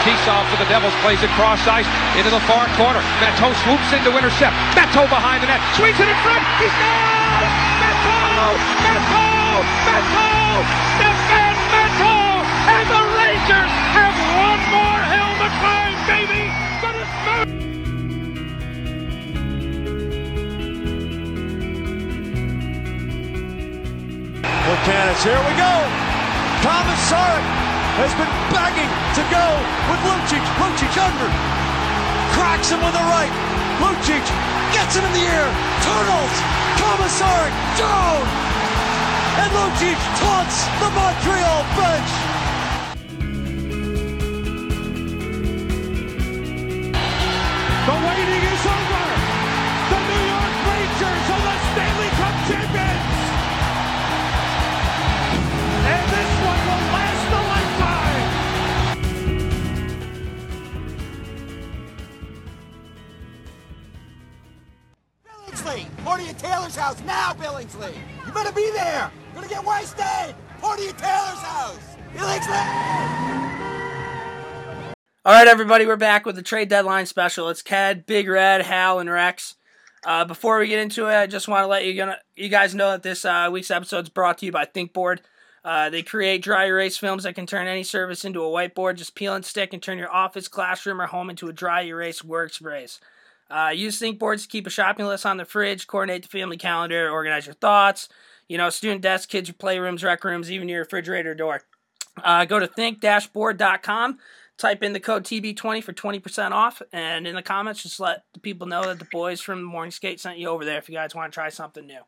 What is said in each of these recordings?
Fetisov for the Devils plays it cross ice into the far corner. Matteau swoops in to intercept. Matteau behind the net. Swings it in front. He scores! Matteau! Matteau! Matteau! Stéphane Matteau! And the Rangers have one more hill to climb, baby! But it's! Canis, here we go. Komisarek has been begging to go with Lucic. Lucic under. Cracks him with the right. Lucic gets it in the air. Turtles. Komisarek down. And Lucic taunts the Montreal bench. Billingsley! You better be there! You're gonna get wasted! Portia Taylor's house! Billingsley! All right, everybody, we're back with the trade deadline special. It's Ked, Big Red, Hal, and Rex. Uh, before we get into it, I just want to let you gonna, you guys know that this uh, week's episode is brought to you by ThinkBoard. Uh, they create dry erase films that can turn any surface into a whiteboard. Just peel and stick and turn your office, classroom, or home into a dry erase workspace. Uh, use ThinkBoards to keep a shopping list on the fridge, coordinate the family calendar, organize your thoughts. You know, student desks, kids' playrooms, rec rooms, even your refrigerator door. Uh, go to think-board.com, type in the code TB20 for 20% off, and in the comments, just let the people know that the boys from Morning Skate sent you over there if you guys want to try something new.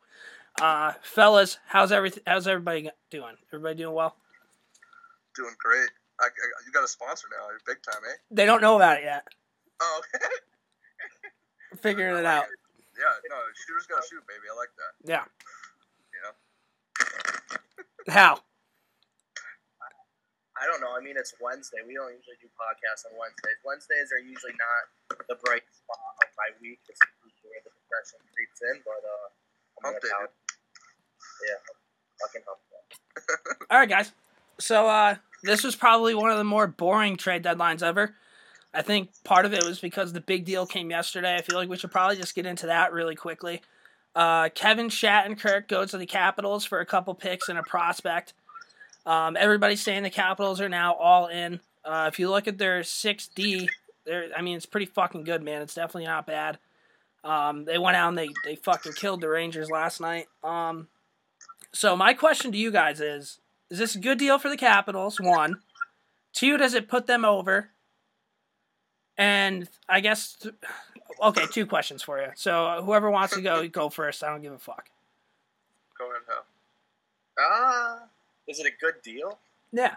Uh, fellas, how's everything? How's everybody doing? Everybody doing well? Doing great. I, I, you got a sponsor now. You're big time, eh? They don't know about it yet. Oh, figuring it out. yeah. No, shooters gotta shoot, baby. I like that. Yeah. You know. How? I don't know. I mean, it's Wednesday. We don't usually do podcasts on Wednesdays. Wednesdays are usually not the bright spot of my week. It's usually where the depression creeps in. But uh, I'm Hump gonna day, pout- Yeah, fucking hump day. All right, guys. So uh, this was probably one of the more boring trade deadlines ever. I think part of it was because the big deal came yesterday. I feel like we should probably just get into that really quickly. Uh, Kevin Shattenkirk goes to the Capitals for a couple picks and a prospect. Um, everybody's saying the Capitals are now all in. Uh, if you look at their 6D, I mean, it's pretty fucking good, man. It's definitely not bad. Um, they went out and they, they fucking killed the Rangers last night. Um, so my question to you guys is: Is this a good deal for the Capitals? One, two, does it put them over? And I guess, th- okay, two questions for you. So uh, whoever wants to go, go first. I don't give a fuck. Go ahead, Hal. Ah, is it a good deal? Yeah,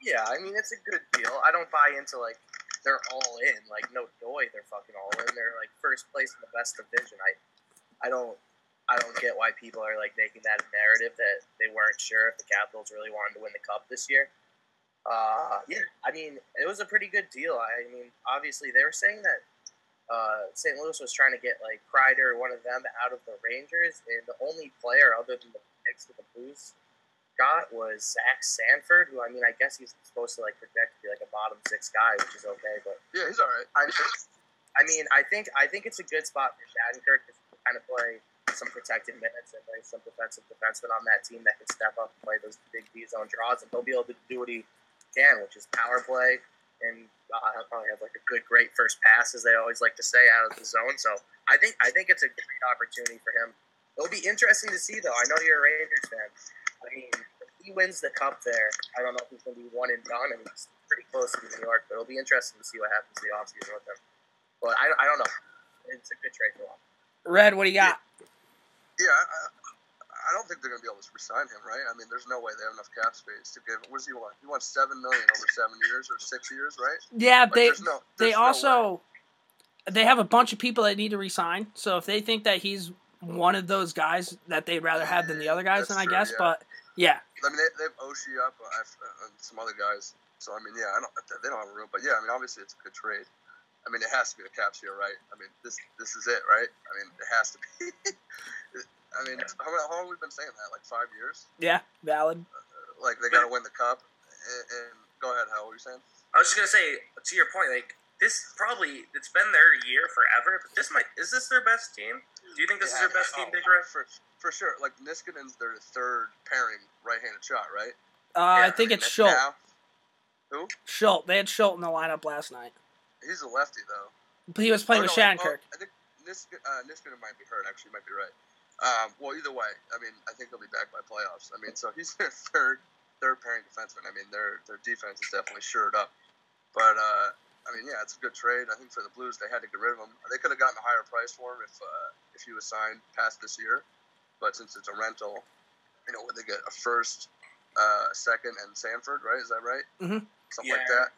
Yeah, I mean, it's a good deal. I don't buy into like they're all in. Like no doy, they're fucking all in. They're like first place in the best division. I, I don't, I don't get why people are like making that narrative that they weren't sure if the Capitals really wanted to win the cup this year. Uh, yeah, I mean, it was a pretty good deal. I mean, obviously they were saying that uh, St. Louis was trying to get like Kreider, or one of them, out of the Rangers, and the only player other than the picks with the Blues got was Zach Sanford, who I mean, I guess he's supposed to like project to be like a bottom six guy, which is okay, but Yeah, he's all right. I, I mean, I think I think it's a good spot for Shattenkirk to kind of play some protected minutes and play some defensive defensemen on that team that can step up and play those big D zone draws, and he'll be able to do what he can, which is power play, and uh, he'll probably have like a good, great first pass, as they always like to say, out of the zone. So I think I think it's a great opportunity for him. It'll be interesting to see, though. I know you're a Rangers fan. I mean, if he wins the cup there, I don't know if he's going to be one and done, and he's pretty close to New York, but it'll be interesting to see what happens in the offseason with him. But I, I don't know. It's a good trade for him. Red, what do you got? Yeah, I, I don't think they're gonna be able to resign him, right? I mean, there's no way they have enough cap space to give. What does he want? He wants seven million over seven years or six years, right? Yeah, Like, they there's no- they there's no way. also they have a bunch of people that need to resign. So if they think that he's one of those guys that they'd rather have than the other guys, That's then I true, guess. yeah. But yeah, I mean, they, they have Oshie up uh, and some other guys. So I mean, yeah, I don't. They don't have a room, but yeah, I mean, obviously it's a good trade. I mean, it has to be the Caps here, right? I mean, this this is it, right? I mean, it has to be. I mean, how, how long have we been saying that? Like five years? yeah, valid. like they got to win the cup. And, and go ahead, how What were you saying? I was just gonna say to your point, like this probably it's been their year forever. But this might is this their best team? Do you think this is their best team, oh, Big Red? For, for sure. Like Niskanen's their third pairing right-handed shot, right? Uh, I think it's And Schultz. Who? Schultz. They had Schultz in the lineup last night. He's a lefty though. But he was playing Oh, with no, Shattenkirk. oh, I think Niskanen, uh, Niskanen might be hurt. Actually, might be right. Um, well, either way, I mean, I think he'll be back by playoffs. I mean, so he's their third third pairing defenseman. I mean, their their defense is definitely shored up. But uh, I mean, yeah, it's a good trade. I think for the Blues, they had to get rid of him. They could have gotten a higher price for him if uh, if he was signed past this year. But since it's a rental, you know, would they get a first, uh, second, and Sanford? Right? Is that right? Mhm. Something like that.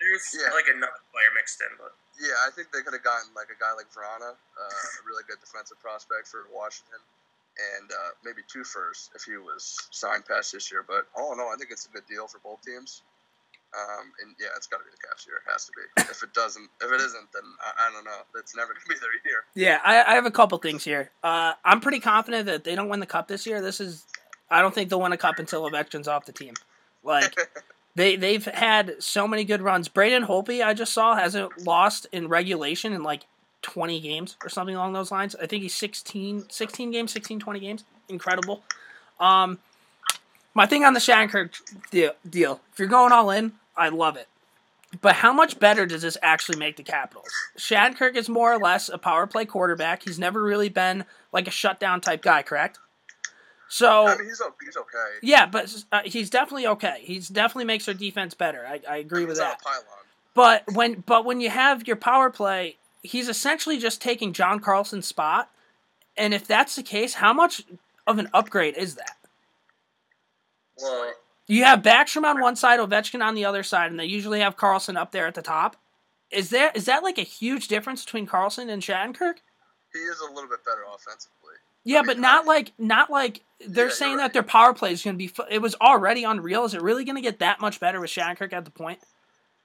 There's Yeah. like another player mixed in, but Yeah, I think they could have gotten like a guy like Vrana, uh, a really good defensive prospect for Washington, and uh, maybe two firsts if he was signed past this year. But all in all, I think it's a good deal for both teams. Um, and yeah, it's got to be the Caps year. It has to be. If it doesn't, if it isn't, then I, I don't know. It's never gonna be their year. Yeah, I, I have a couple things here. Uh, I'm pretty confident that they don't win the cup this year. This is, I don't think they'll win a cup until Ovechkin's off the team. Like they they've had so many good runs. Braden Holtby, I just saw, hasn't lost in regulation in like 20 games or something along those lines. I think he's 16, 16 games, 16, 20 games. Incredible. Um, my thing on the Shattenkirk deal, deal, if you're going all in, I love it. But how much better does this actually make the Capitals? Shattenkirk is more or less a power play quarterback. He's never really been like a shutdown type guy, correct? So I mean, he's he's okay. yeah, but uh, he's definitely okay. He's definitely makes our defense better. I, I agree with that. not a pylon. But when but when you have your power play, he's essentially just taking John Carlson's spot. And if that's the case, how much of an upgrade is that? well, You have Backstrom on one side, Ovechkin on the other side, and they usually have Carlson up there at the top. Is there is that like a huge difference between Carlson and Shattenkirk? He is a little bit better offensively. Yeah, but not like not like they're Yeah, saying you're that their power play is going to be. It was already unreal. Is it really going to get that much better with Shattenkirk at the point?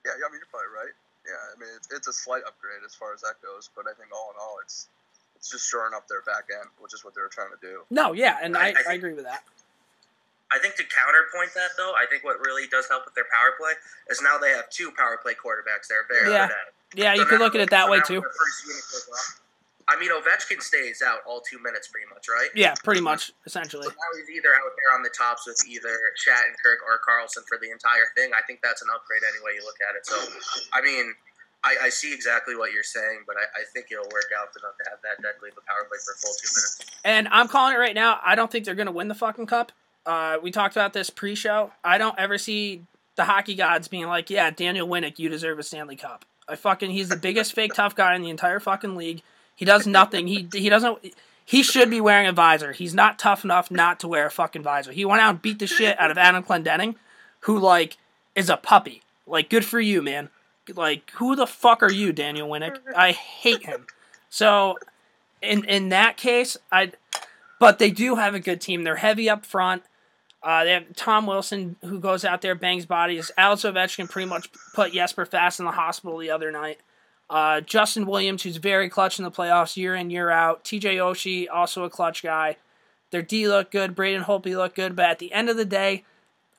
Yeah, yeah, I mean, you're probably right. Yeah, I mean, it's, it's a slight upgrade as far as that goes, but I think all in all, it's it's just shoring up their back end, which is what they were trying to do. No, yeah, and I- I, I I, agree with that. I think to counterpoint that though, I think what really does help with their power play is now they have two power play quarterbacks. They're Yeah. good at it. Yeah, you So could look at it that so way too. When the first unit goes up- I mean, Ovechkin stays out all two minutes pretty much, right? Yeah, pretty much, essentially. So now he's either out there on the tops with either Shattenkirk or Carlson for the entire thing. I think that's an upgrade any way you look at it. So, I mean, I, I see exactly what you're saying, but I, I think it'll work out for them to have that deadly of a power play for a full two minutes. And I'm calling it right now. I don't think they're going to win the fucking cup. Uh, we talked about this pre-show. I don't ever see the hockey gods being like, "Yeah, Daniel Winnik, you deserve a Stanley Cup." I fucking he's the biggest fake tough guy in the entire fucking league. He does nothing. He he doesn't. He should be wearing a visor. He's not tough enough not to wear a fucking visor. He went out and beat the shit out of Adam Clendenning, who like is a puppy. Like, good for you, man. Like, who the fuck are you, Daniel Winnik? I hate him. So, in in that case, I. But they do have a good team. They're heavy up front. Uh, they have Tom Wilson who goes out there bangs bodies. Alex Ovechkin pretty much put Jesper Fast in the hospital the other night. Uh, Justin Williams, who's very clutch in the playoffs year in year out. TJ Oshie, also a clutch guy. Their D look good. Braden Holtby look good. But at the end of the day,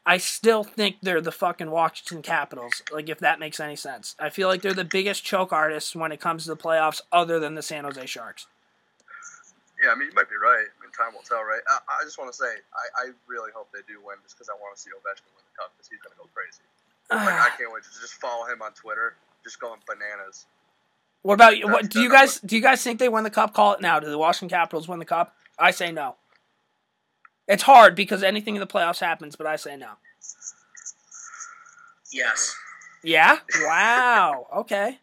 I still think they're the fucking Washington Capitals. Like if that makes any sense. I feel like they're the biggest choke artists when it comes to the playoffs, other than the San Jose Sharks. Yeah, I mean, you might be right. I mean, time will tell, right? I, I just want to say, I, I really hope they do win just because I want to see Ovechkin win the cup because he's going to go crazy. Like, I can't wait to just follow him on Twitter, just going bananas. What about you? What do you guys do? You guys think they win the cup? Call it now. Do the Washington Capitals win the cup? I say no. It's hard because anything in the playoffs happens, but I say no. Yes. Yeah. Wow. Okay.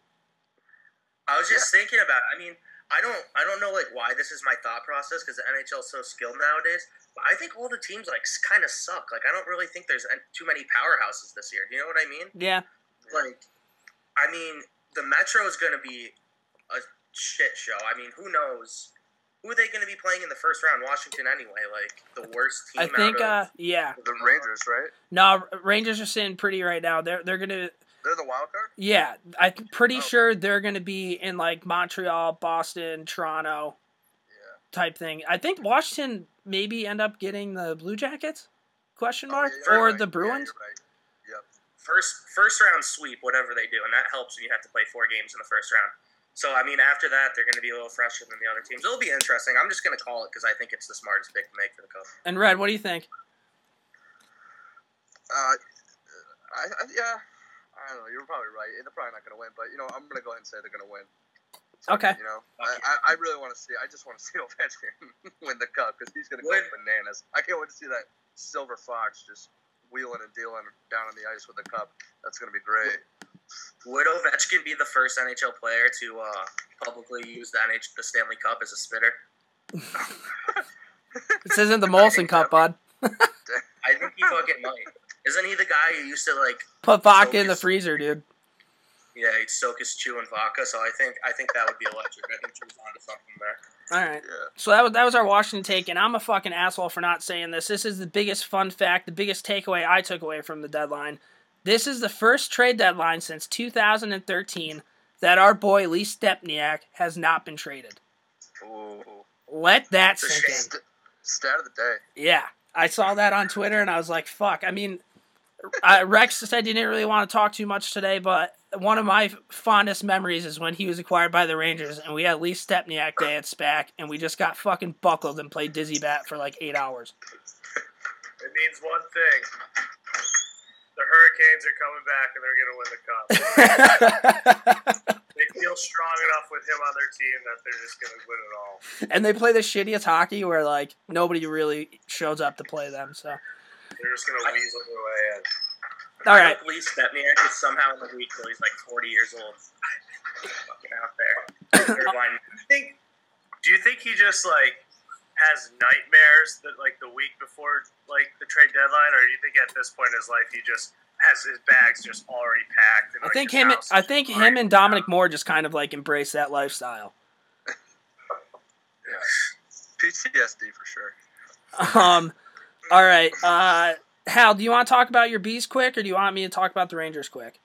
I was just thinking about. I mean, I don't, I don't know like why this is my thought process because the NHL is so skilled nowadays. But I think all the teams like kind of suck. Like I don't really think there's too many powerhouses this year. Do you know what I mean? Yeah. Like, I mean, the Metro is going to be a shit show. I mean, who knows? Who are they going to be playing in the first round? Washington anyway. Like the worst team. I think. Out of, Uh. Yeah. The Rangers, right? No. Rangers are sitting pretty right now. They're they're gonna. They're the wild card. Yeah. I'm pretty Oh. sure they're gonna be in like Montreal, Boston, Toronto Yeah. type thing. I think Washington maybe end up getting the Blue Jackets. Question Oh, mark yeah, or right. the Yeah, Bruins? you're right. Yep. First first round sweep, whatever they do, and that helps when you have to play four games in the first round. So I mean, after that, they're going to be a little fresher than the other teams. It'll be interesting. I'm just going to call it because I think it's the smartest pick to make for the Cup. And Red, what do you think? Uh, I, I yeah, I don't know. You're probably right. They're probably not going to win, but you know, I'm going to go ahead and say they're going to win. Okay. You know, I, I, I really want to see. I just want to see Ovechkin win the cup because he's going to go bananas. I can't wait to see that silver fox just wheeling and dealing down on the ice with a cup. That's going to be great. Would Ovechkin be the first NHL player to uh, publicly use the NH the Stanley Cup as a spitter? This isn't the Molson Cup, bud. I think he fucking might. Isn't he the guy who used to like? Put vodka in the freezer, dude. Yeah, he'd soak his chew in vodka. So I think I think that would be electric. I think he was onto something there. All right. Yeah. So that was that was our Washington take, and I'm a fucking asshole for not saying this. This is the biggest fun fact, the biggest takeaway I took away from the deadline. This is the first trade deadline since 2013 that our boy Lee Stempniak has not been traded. Ooh. Let that a sink in. St- stat of the day. Yeah, I saw that on Twitter and I was like, "Fuck." I mean, uh, Rex said he didn't really want to talk too much today, but one of my fondest memories is when he was acquired by the Rangers and we had Lee Stempniak day at SPAC and we just got fucking buckled and played dizzy bat for like eight hours. It means one thing. The Hurricanes are coming back and they're going to win the cup. they feel strong enough with him on their team that they're just going to win it all. and they play the shittiest hockey where like nobody really shows up to play them. So, They're just going to weasel their way in. All right, Lee Stempniak is somehow in the league till he's like 40 years old. Fucking out there. Third line. I think. Do you think he just like has nightmares that like the week before like the trade deadline, or do you think at this point in his life he just has his bags just already packed? And, I like, think his him. I think already him and packed? Dominic Moore just kind of like embrace that lifestyle. Yeah. PTSD for sure. Um, all right, uh, Hal, do you want to talk about your bees quick, or do you want me to talk about the Rangers quick?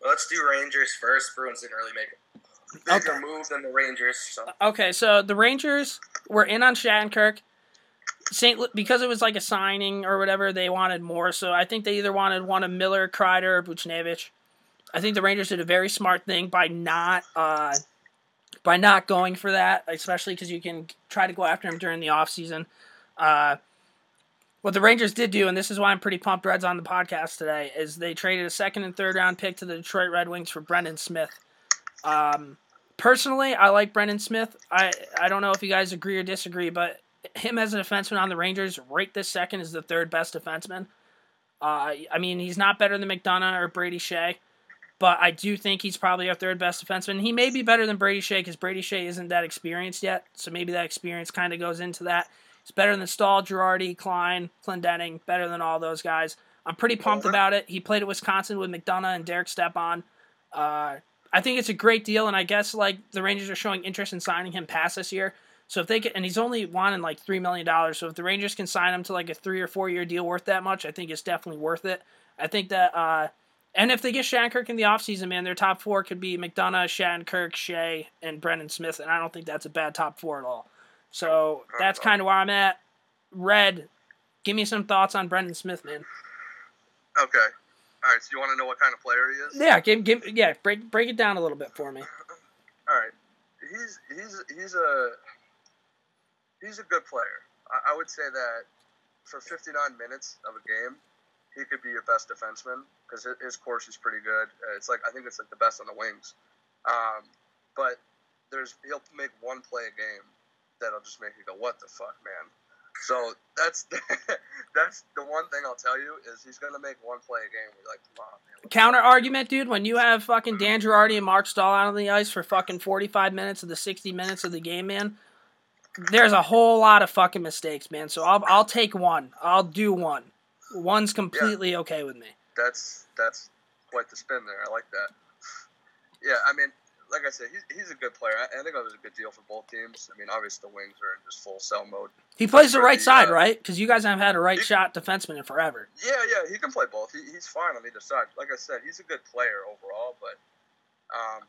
Well, let's do Rangers first. Bruins didn't really make a bigger Okay. move than the Rangers. So Okay, so the Rangers were in on Shattenkirk. St. Lu- because it was like a signing or whatever, they wanted more. So I think they either wanted one of Miller, Kreider, or Buchnevich. I think the Rangers did a very smart thing by not uh, by not going for that, especially because you can try to go after him during the offseason. Uh, what the Rangers did do, and this is why I'm pretty pumped Reds on the podcast today, is they traded a second and third round pick to the Detroit Red Wings for Brendan Smith. Um, personally, I like Brendan Smith. I, I don't know if you guys agree or disagree, but him as a defenseman on the Rangers, right this second, is the third best defenseman. Uh, I mean, he's not better than McDonagh or Brady Skjei, but I do think he's probably our third best defenseman. He may be better than Brady Skjei because Brady Skjei isn't that experienced yet, so maybe that experience kind of goes into that. He's better than Staal, Girardi, Klein, Clendenning, better than all those guys. I'm pretty pumped about it. He played at Wisconsin with McDonagh and Derek Stepan. Uh, I think it's a great deal, and I guess like the Rangers are showing interest in signing him past this year. So if they get, and he's only wanting like three million dollars. So if the Rangers can sign him to like a three or four year deal worth that much, I think it's definitely worth it. I think that, uh, and if they get Shattenkirk in the offseason, man, their top four could be McDonagh, Shattenkirk, Skjei, and Brendan Smith, and I don't think that's a bad top four at all. So that's kind of where I'm at. Red, give me some thoughts on Brendan Smith, man. Okay. All right. So you want to know what kind of player he is? Yeah, give, give, yeah, break break it down a little bit for me. All right. He's he's he's a he's a good player. I, I would say that for 59 minutes of a game, he could be your best defenseman because his Corsi is pretty good. Uh, It's like I think it's like the best on the wings. Um, but there's he'll make one play a game that'll just make you go, "What the fuck, man." So that's that's the one thing I'll tell you is he's gonna make one play a game. We're like, come on, man. Counter fuck?" argument, dude. When you have fucking mm-hmm. Dan Girardi and Marc Staal out on the ice for fucking forty five minutes of the sixty minutes of the game, man, there's a whole lot of fucking mistakes, man. So I'll I'll take one. I'll do one. One's completely okay with me. that's that's quite the spin there. I like that. Yeah, I mean, like I said, he's, he's a good player. I, I think it was a good deal for both teams. I mean, obviously the Wings are in just full sell mode. He plays the right the, side, uh, right? Because you guys haven't had a right he- shot defenseman in forever. Yeah, yeah, he can play both. He, he's fine on either side. Like I said, he's a good player overall, but um,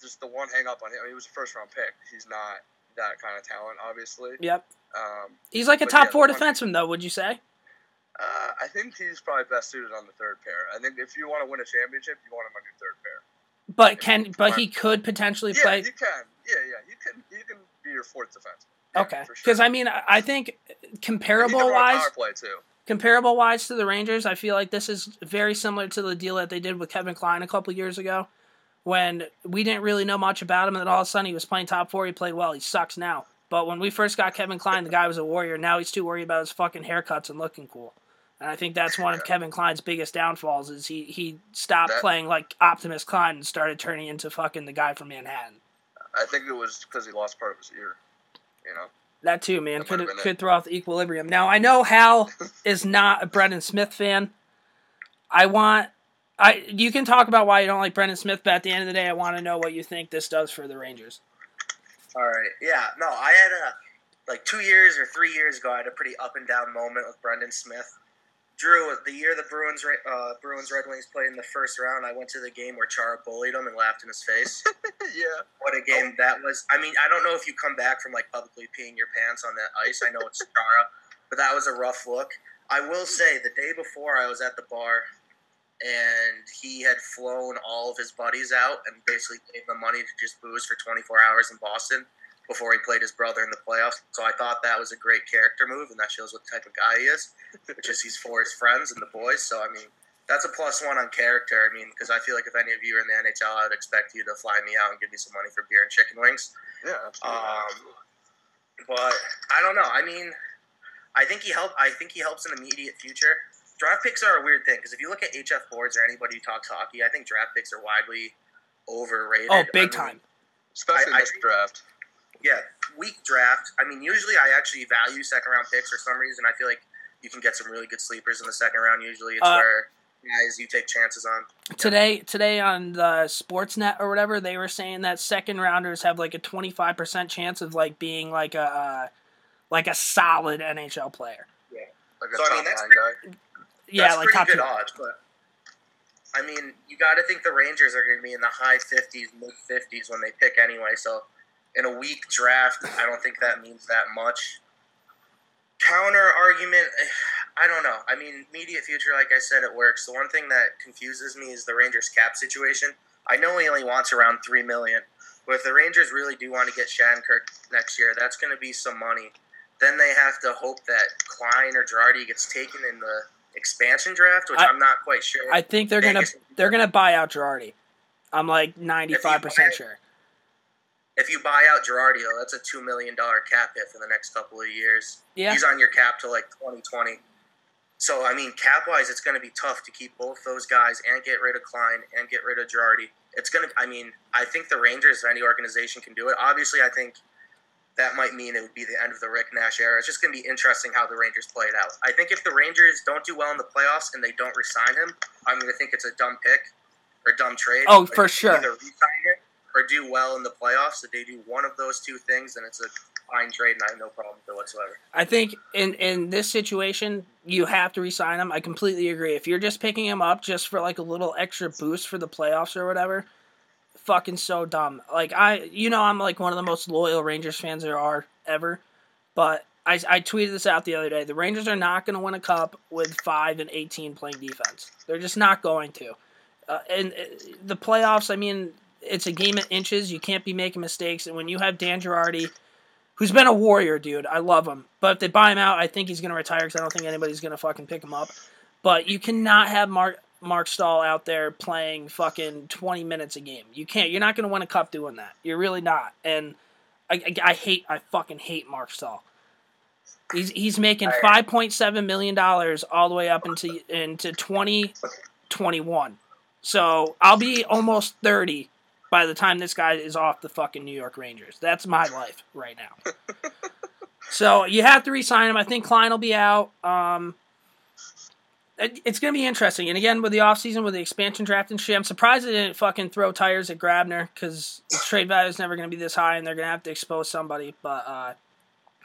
just the one hang up on him. He was a first round pick. He's not that kind of talent, obviously. Yep. Um, He's like a top yeah, four the one- defenseman, though. Would you say? Uh, I think he's probably best suited on the third pair. I think if you want to win a championship, you want him on your third pair. But can but he could potentially Yeah, play. you can. Yeah, yeah, you can. You can be your fourth defense. Okay, for sure. because I mean, I think And he can comparable wise, power play too. comparable wise to the Rangers, I feel like this is very similar to the deal that they did with Kevin Klein a couple years ago, when we didn't really know much about him, and then all of a sudden he was playing top four. He played well. He sucks now. But when we first got Kevin Klein, the guy was a warrior. Now he's too worried about his fucking haircuts and looking cool. And I think that's one of Kevin Klein's biggest downfalls is he he stopped That- playing like Optimus Klein and started turning into fucking the guy from Manhattan. I think it was because he lost part of his ear. You know. That too, man. That Could might have been could throw off the equilibrium. Now I know Hal is not a Brendan Smith fan. I want I you can talk about why you don't like Brendan Smith, but at the end of the day, I want to know what you think this does for the Rangers. All right. Yeah. No, I had a like two years or three years ago. I had a pretty up and down moment with Brendan Smith. Drew, the year the Bruins uh, Bruins Red Wings played in the first round, I went to the game where Chara bullied him and laughed in his face. yeah. what a game that was! I mean, I don't know if you come back from like publicly peeing your pants on that ice. I know it's Chara, but that was a rough look. I will say, the day before, I was at the bar, and he had flown all of his buddies out and basically gave them money to just booze for 24 hours in Boston before he played his brother in the playoffs. So I thought that was a great character move, and that shows what type of guy he is, which is he's for his friends and the boys. So I mean, that's a plus one on character. I mean, because I feel like if any of you are in the NHL, I would expect you to fly me out and give me some money for beer and chicken wings. Yeah. Absolutely. Um, but I don't know. I mean, I think he help. I think he helps in the immediate future. Draft picks are a weird thing because if you look at HF boards or anybody who talks hockey, I think draft picks are widely overrated. Oh, I big mean, time. Especially I- I this think- draft. Yeah, weak draft. I mean, usually I actually value second round picks for some reason. I feel like you can get some really good sleepers in the second round. Usually, it's Uh, where guys you take chances on. Today today on the Sportsnet or whatever, they were saying that second rounders have like a twenty five percent chance of like being like a uh, like a solid NHL player. Yeah, like a So, I top mean, that's line pretty- Yeah, That's like pretty top good two. odds, but I mean, you got to think the Rangers are going to be in the high fifties, mid fifties when they pick anyway. So, in a weak draft, I don't think that means that much. Counter argument, eh, I don't know. I mean, immediate future, like I said, it works. The one thing that confuses me is the Rangers cap situation. I know he only wants around three million, but if the Rangers really do want to get Shattenkirk next year, that's going to be some money. Then they have to hope that Klein or Girardi gets taken in the expansion draft, which I- am not quite sure. I think they're gonna they're gonna buy out Girardi. I'm like ninety five percent sure. If you buy out Girardi, though, that's a two million dollar cap hit for the next couple of years. Yeah. he's on your cap till like 2020. So I mean, cap wise, it's going to be tough to keep both those guys and get rid of Klein and get rid of Girardi. It's going to. I mean, I think the Rangers, if any organization can do it. Obviously, I think that might mean it would be the end of the Rick Nash era. It's just going to be interesting how the Rangers play it out. I think if the Rangers don't do well in the playoffs and they don't resign him, I'm going to think it's a dumb pick or dumb trade. Oh, for sure. Either resign it or do well in the playoffs. If they do one of those two things, then it's a fine trade, and I have no problem with it whatsoever. I think in in this situation you have to resign him. I completely agree. If you're just picking him up just for like a little extra boost for the playoffs or whatever, fucking so dumb. Like I, you know, I'm like one of the most loyal Rangers fans there are ever, but. I, I tweeted this out the other day. The Rangers are not going to win a cup with five and eighteen playing defense. They're just not going to. Uh, and uh, the playoffs, I mean, it's a game of inches. You can't be making mistakes. And when you have Dan Girardi, who's been a warrior, dude. I love him. But if they buy him out, I think he's going to retire because I don't think anybody's going to fucking pick him up. But you cannot have Mark Marc Staal out there playing fucking 20 minutes a game. You can't. You're not going to win a cup doing that. You're really not. And I, I, I hate, I fucking hate Marc Staal. He's, he's making five point seven million dollars all the way up into into twenty twenty one. So I'll be almost thirty by the time this guy is off the fucking New York Rangers. That's my life right now. so you have to re-sign him. I think Klein will be out. Um, it- it's going to be interesting. And again, with the offseason, with the expansion draft and shit, I'm surprised they didn't fucking throw tires at Grabner because the trade value is never going to be this high and they're going to have to expose somebody. But uh,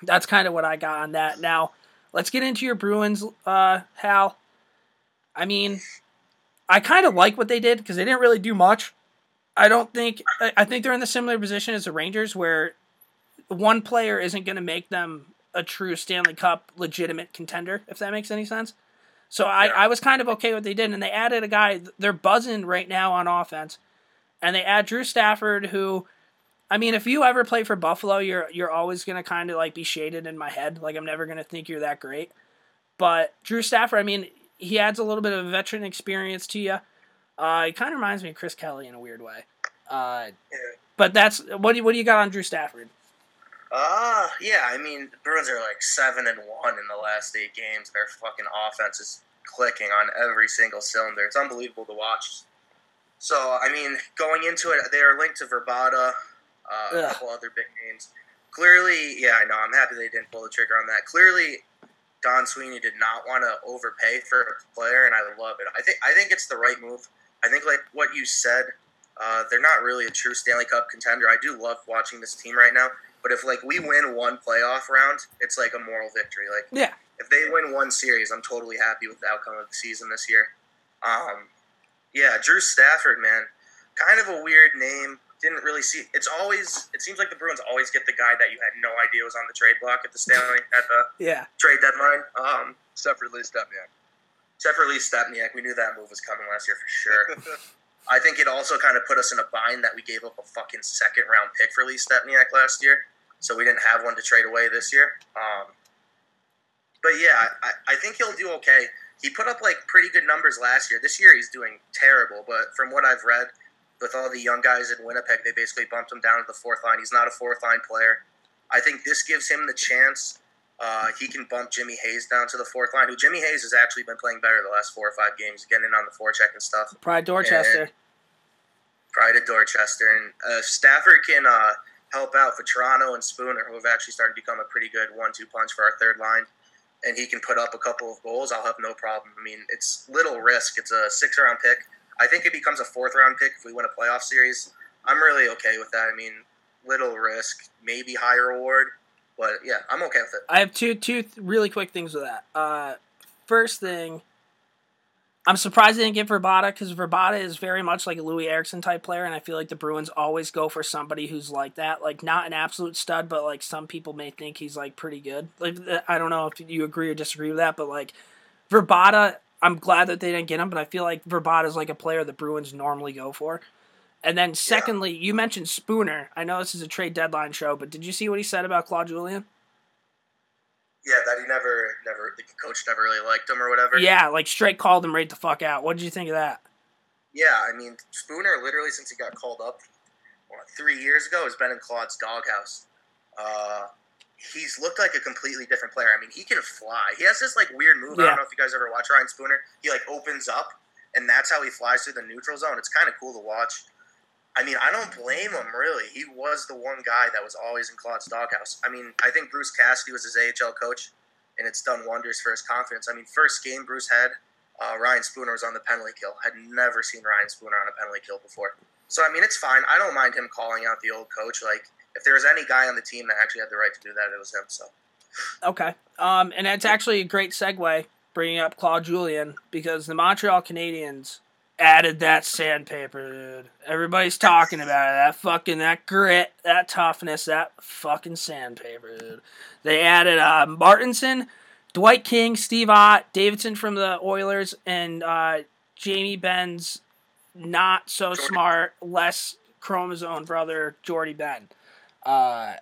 that's kind of what I got on that. Now, let's get into your Bruins, uh, Hal. I mean, I kind of like what they did because they didn't really do much. I don't think I think they're in the similar position as the Rangers, where one player isn't going to make them a true Stanley Cup legitimate contender. If that makes any sense. So I, I was kind of okay with what they did, and they added a guy. They're buzzing right now on offense, and they add Drew Stafford, who, I mean, if you ever play for Buffalo, you're you're always gonna kind of like be shaded in my head. Like I'm never gonna think you're that great. But Drew Stafford, I mean, he adds a little bit of veteran experience to you. Uh, he kind of reminds me of Chris Kelly in a weird way. Uh, Yeah. but that's what do you, what do you got on Drew Stafford? Uh, yeah, I mean, the Bruins are like seven and one in the last eight games. Their fucking offense is clicking on every single cylinder. It's unbelievable to watch. So, I mean, going into it, they are linked to Vrbata, uh, a couple other big names. Clearly, yeah, I know. I'm happy they didn't pull the trigger on that. Clearly, Don Sweeney did not want to overpay for a player, and I love it. I think I think it's the right move. I think, like what you said, uh, they're not really a true Stanley Cup contender. I do love watching this team right now. But if like we win one playoff round, it's like a moral victory. Like Yeah. if they win one series, I'm totally happy with the outcome of the season this year. Um, yeah, Drew Stafford, man, kind of a weird name. Didn't really see. It's always. It seems like the Bruins always get the guy that you had no idea was on the trade block at the Stanley at the Yeah, trade deadline. Um, Except for Lee Stempniak. Except for Lee Stempniak, we knew that move was coming last year for sure. I think it also kind of put us in a bind that we gave up a fucking second round pick for Lee Stempniak last year, so we didn't have one to trade away this year. Um, but yeah, I, I think he'll do okay. He put up like pretty good numbers last year. This year he's doing terrible, but from what I've read, with all the young guys in Winnipeg, they basically bumped him down to the fourth line. He's not a fourth line player. I think this gives him the chance. Uh, he can bump Jimmy Hayes down to the fourth line. Who Jimmy Hayes has actually been playing better the last four or five games, getting in on the forecheck and stuff. Pride Dorchester. Pride of Dorchester and uh, Stafford can uh, help out Vatrano and Spooner, who have actually started to become a pretty good one-two punch for our third line. And he can put up a couple of goals. I'll have no problem. I mean, it's little risk. It's a six-round pick. I think it becomes a fourth-round pick if we win a playoff series. I'm really okay with that. I mean, little risk, maybe high reward, but yeah, I'm okay with it. I have two two really quick things with that. Uh, first thing, I'm surprised they didn't get Vrbata because Vrbata is very much like a Loui Eriksson type player, and I feel like the Bruins always go for somebody who's like that, like not an absolute stud, but like some people may think he's like pretty good. Like I don't know if you agree or disagree with that, but like Vrbata, I'm glad that they didn't get him, but I feel like Vrbata is like a player the Bruins normally go for. And then secondly, you mentioned Spooner. I know this is a trade deadline show, but did you see what he said about Claude Julien? Yeah, that he never, never, the coach never really liked him or whatever. Yeah, like straight called him right the fuck out. What did you think of that? Yeah, I mean, Spooner literally since he got called up what, three years ago has been in Claude's doghouse. Uh, he's looked like a completely different player. I mean, he can fly. He has this like weird move. I don't know if you guys ever watch Ryan Spooner. He like opens up, and that's how he flies through the neutral zone. It's kind of cool to watch. I mean, I don't blame him really. He was the one guy that was always in Claude's doghouse. I mean, I think Bruce Cassidy was his AHL coach, and it's done wonders for his confidence. I mean, first game Bruce had, uh, Ryan Spooner was on the penalty kill. Had never seen Ryan Spooner on a penalty kill before. So I mean, it's fine. I don't mind him calling out the old coach. Like, if there was any guy on the team that actually had the right to do that, it was him. So Okay. Um, and it's actually a great segue bringing up Claude Julien because the Montreal Canadiens added that sandpaper, dude. Everybody's talking about it. That fucking that grit, that toughness, that fucking sandpaper, dude. They added uh, Martinsen, Dwight King, Steve Ott, Davidson from the Oilers, and uh, Jamie Benn's not so smart, less chromosome brother, Jordie Benn. Uh,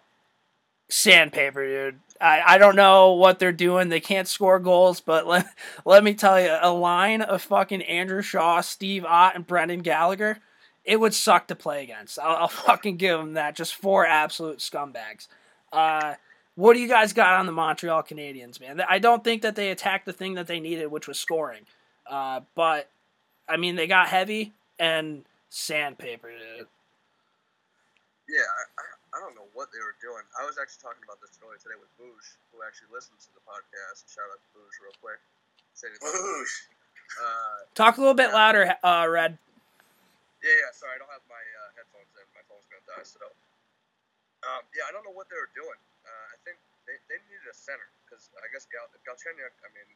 sandpaper, dude. I, I don't know what they're doing. They can't score goals, but let, let me tell you, a line of fucking Andrew Shaw, Steve Ott, and Brendan Gallagher, it would suck to play against. I'll, I'll fucking give them that. Just four absolute scumbags. Uh, what do you guys got on the Montreal Canadiens, man? I don't think that they attacked the thing that they needed, which was scoring. Uh, but, I mean, they got heavy and sandpaper, dude. Yeah, I, I don't know what they were doing. I was actually talking about this earlier today with Boosh, who actually listens to the podcast. Shout out to Boosh real quick. Say anything. Whoosh. Uh, Talk a little bit louder, uh, Red. yeah, yeah. Sorry, I don't have my uh, headphones in. My phone's gonna die. So, um, yeah, I don't know what they were doing. Uh, I think they, they needed a center because I guess Gal- Galchenyuk, I mean,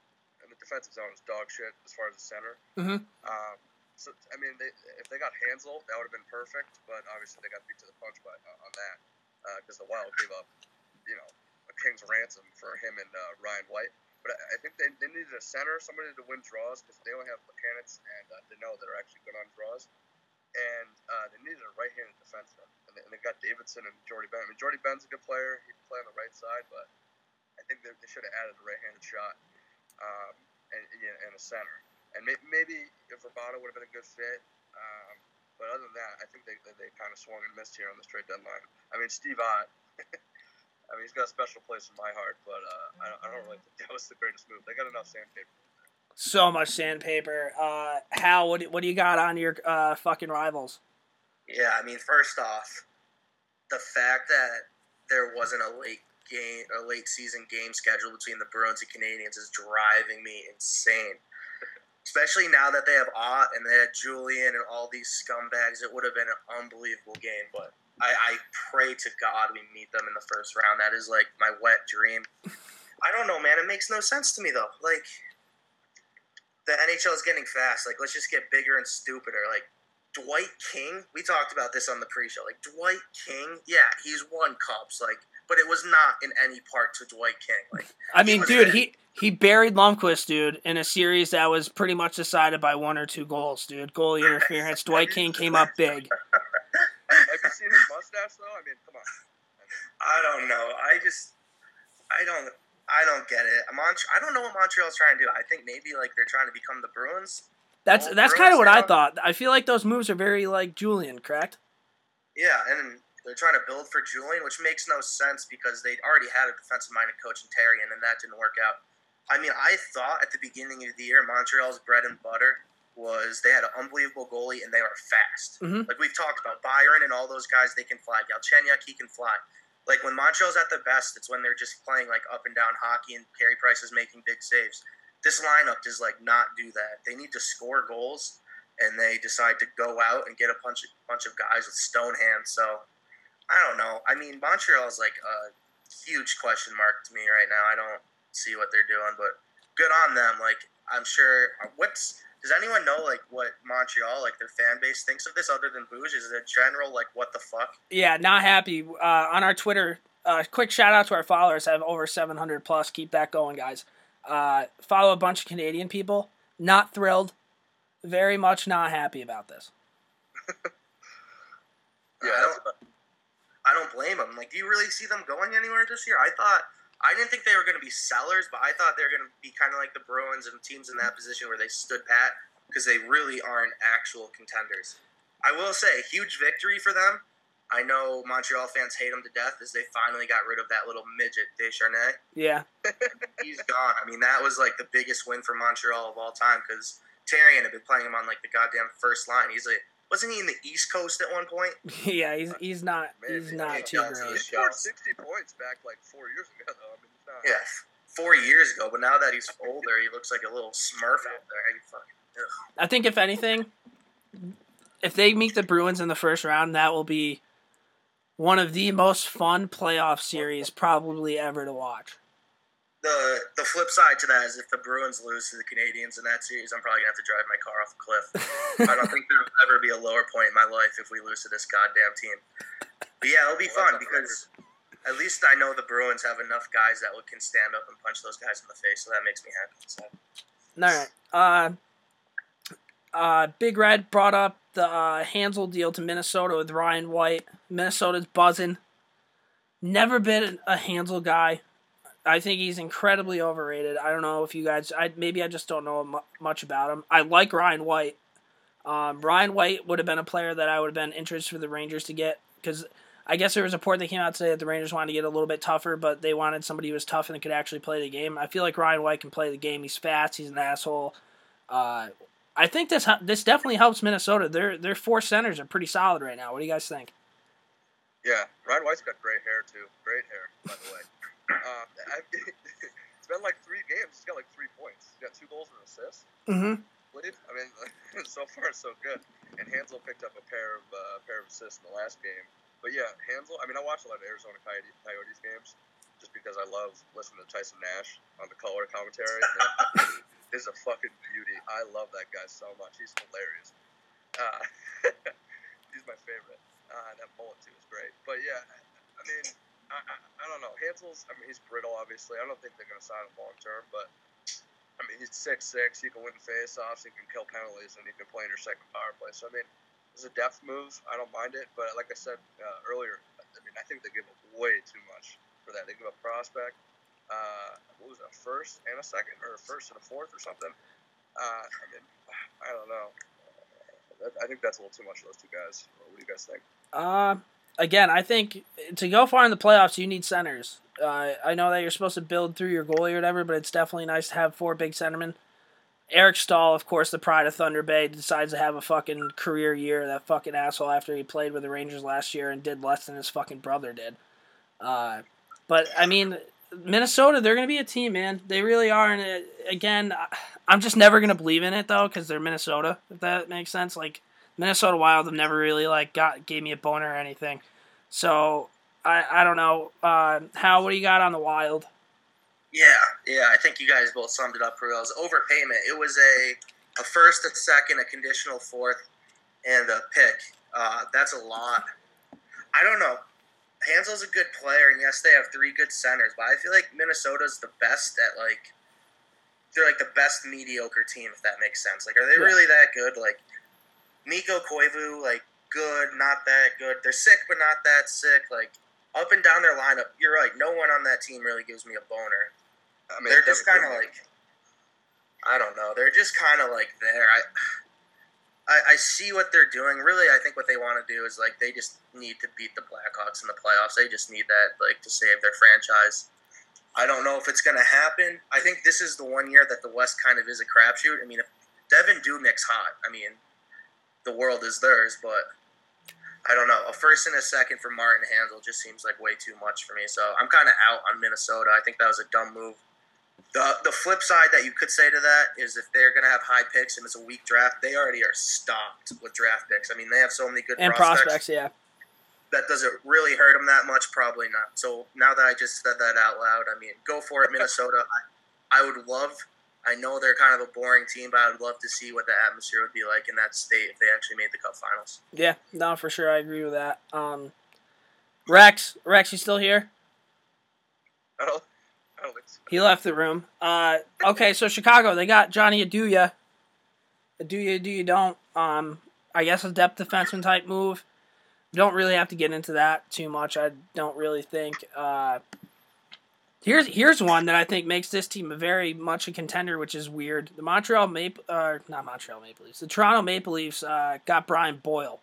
in the defensive zone is dog shit as far as the center. Mhm. Um, so I mean, they, if they got Hanzal, that would have been perfect. But obviously, they got beat to the punch by uh, on that because the Wild gave up, you know, a king's ransom for him and uh, Ryan White. But I, I think they, they needed a center, somebody to win draws because they only have mechanics and uh, they know they're actually good on draws. And uh, they needed a right-handed defenseman, and they, and they got Davidson and Jordie Benn. I mean, Jordie Benn's a good player; he can play on the right side, but I think they, they should have added a right-handed shot um, and, and a center. And may, maybe if Roboto would have been a good fit, um, but other than that, I think they, they, they kind of swung and missed here on the trade deadline. I mean, Steve Ott, I mean, he's got a special place in my heart, but uh, I, don't, I don't really think that was the greatest move. They got enough sandpaper. So much sandpaper. Uh, Hal, what do, what do you got on your uh, fucking rivals? Yeah, I mean, first off, the fact that there wasn't a late game, a late season game schedule between the Bruins and Canadiens is driving me insane. Especially now that they have Ott and they had Julien and all these scumbags, it would have been an unbelievable game. But I, I pray to God we meet them in the first round. That is like my wet dream. I don't know, man. It makes no sense to me though. Like the NHL is getting fast. Like let's just get bigger and stupider. Like Dwight King, we talked about this on the pre-show. Like Dwight King, yeah, he's won cups. Like, but it was not in any part to Dwight King. Like, I mean, dude, in- he he buried Lundqvist, dude, in a series that was pretty much decided by one or two goals, dude. Goalie interference. Dwight King came up big. Have you seen his mustache though? I mean, come on. I don't know. I just, I don't, I don't get it. Mont- I don't know what Montreal's trying to do. I think maybe like they're trying to become the Bruins. That's that's kind of what I thought. I feel like those moves are very like Julien, correct? Yeah, and they're trying to build for Julien, which makes no sense because they already had a defensive-minded coach in Terry, and then that didn't work out. I mean, I thought at the beginning of the year, Montreal's bread and butter was they had an unbelievable goalie and they were fast. Mhm. Like we've talked about, Byron and all those guys, they can fly. Galchenyuk, he can fly. Like when Montreal's at the best, it's when they're just playing like up and down hockey and Carey Price is making big saves. This lineup does like not do that. They need to score goals, and they decide to go out and get a bunch of bunch of guys with stone hands. So I don't know. I mean, Montreal is like a huge question mark to me right now. I don't see what they're doing, but good on them. Like I'm sure. What's does anyone know like what Montreal like their fan base thinks of this other than Bouge? Is it a general like what the fuck? Yeah, not happy. Uh, on our Twitter, uh, quick shout out to our followers. I have over 700 plus. Keep that going, guys. Uh, follow a bunch of Canadian people. Not thrilled. Very much not happy about this. Yeah, I don't, I don't blame them. Like, do you really see them going anywhere this year? I thought I didn't think they were going to be sellers, but I thought they were going to be kind of like the Bruins and teams in that position where they stood pat because they really aren't actual contenders. I will say, huge victory for them. I know Montreal fans hate them to death as they finally got rid of that little midget Desharnais. Yeah, He's gone. I mean, that was like the biggest win for Montreal of all time because Therrien had been playing him on like the goddamn first line. He's like, wasn't he in the East Coast at one point? yeah. He's uh, he's not he's Man, not he too does. he scored 60 points back like four years ago, though. I mean, it's not, Yeah, four years ago. But now that he's older, he looks like a little Smurf out there. He fucking. I think if anything, if they meet the Bruins in the first round, that will be one of the most fun playoff series probably ever to watch. The the flip side to that is if the Bruins lose to the Canadiens in that series, I'm probably gonna have to drive my car off a cliff. I don't think there will ever be a lower point in my life if we lose to this goddamn team. But yeah, it'll be Well, fun because at least I know the Bruins have enough guys that can stand up and punch those guys in the face, so that makes me happy. So. All right. Uh, uh, Big Red brought up the uh, Hanzal deal to Minnesota with Ryan White. Minnesota's buzzing. Never been a Hanzal guy. I think he's incredibly overrated. I don't know if you guys. I maybe I just don't know mu- much about him. I like Ryan White. Um, Ryan White would have been a player that I would have been interested for the Rangers to get because I guess there was a report that came out today that the Rangers wanted to get a little bit tougher, but they wanted somebody who was tough and could actually play the game. I feel like Ryan White can play the game. He's fast. He's an asshole. Uh, I think this this definitely helps Minnesota. Their their four centers are pretty solid right now. What do you guys think? Yeah, Ryan White's got great hair too. Great hair, by the way. Um, I, it's been like three games. He's got like three points. He's got two goals and an assist. Mm-hmm. I mean, so far so good. And Hanzal picked up a pair of uh, pair of assists in the last game. But yeah, Hanzal. I mean, I watch a lot of Arizona Coyote, Coyotes games just because I love listening to Tyson Nash on the color commentary. Is a fucking beauty. I love that guy so much. He's hilarious. Uh, he's my favorite. Uh, that bullet too is great. But yeah, I mean, I, I, don't know. Hanzal's, I mean, he's brittle, obviously. I don't think they're going to sign him long term, but I mean, he's six six. He can win faceoffs. He can kill penalties, and he can play in your second power play. So I mean, it's a depth move. I don't mind it, but like I said uh, earlier, I mean, I think they give up way too much for that. They give up prospect. Uh, what was that? First and a second, or a first and a fourth, or something. Uh, I mean, I don't know. I think that's a little too much for those two guys. What do you guys think? Uh, again, I think to go far in the playoffs, you need centers. Uh, I know that you're supposed to build through your goalie or whatever, but it's definitely nice to have four big centermen. Eric Staal, of course, the pride of Thunder Bay, decides to have a fucking career year. That fucking asshole after he played with the Rangers last year and did less than his fucking brother did. Uh, but I mean, Minnesota, they're gonna be a team, man. They really are. And it, again, I'm just never gonna believe in it though, because they're Minnesota. If that makes sense, like Minnesota Wild have never really like got gave me a boner or anything. So I I don't know. Uh, how what do you got on the Wild? Yeah, yeah, I think you guys both summed it up for real. It was overpayment. It was a a first, a second, a conditional fourth, and a pick. Uh, that's a lot. I don't know. Hanzal's a good player, and yes, they have three good centers, but I feel like Minnesota's the best at like they're like the best mediocre team, if that makes sense. Like, are they Yeah. really that good? Like Mikko Koivu, like good, not that good. They're sick, but not that sick. Like up and down their lineup, you're right. No one on that team really gives me a boner. I mean, They're just kind of like I don't know. They're just kind of like there. I, I I see what they're doing. Really, I think what they want to do is like they just need to beat the Blackhawks in the playoffs. They just need that like to save their franchise. I don't know if it's going to happen. I think this is the one year that the West kind of is a crapshoot. I mean, if Devan Dubnyk's hot, I mean, the world is theirs. But I don't know. A first and a second for Martin Hanzal just seems like way too much for me. So I'm kind of out on Minnesota. I think that was a dumb move. The the flip side that you could say to that is if they're going to have high picks and it's a weak draft, they already are stocked with draft picks. I mean, they have so many good And prospects. prospects, yeah. That does it really hurt them that much? Probably not. So now that I just said that out loud, I mean, go for it, Minnesota. I, I would love. I know they're kind of a boring team, but I would love to see what the atmosphere would be like in that state if they actually made the Cup Finals. Yeah, no, for sure, I agree with that. Um, Rex, Rex, you still here? Oh, don't, I don't think so. He left the room. Uh, okay, so Chicago, they got Johnny Oduya. Oduya, do you don't? Um, I guess a depth defenseman type move. Don't really have to get into that too much. I don't really think. Uh, here's here's one that I think makes this team very much a contender, which is weird. The Montreal Maple, uh, not Montreal Maple Leafs. The Toronto Maple Leafs uh, got Brian Boyle.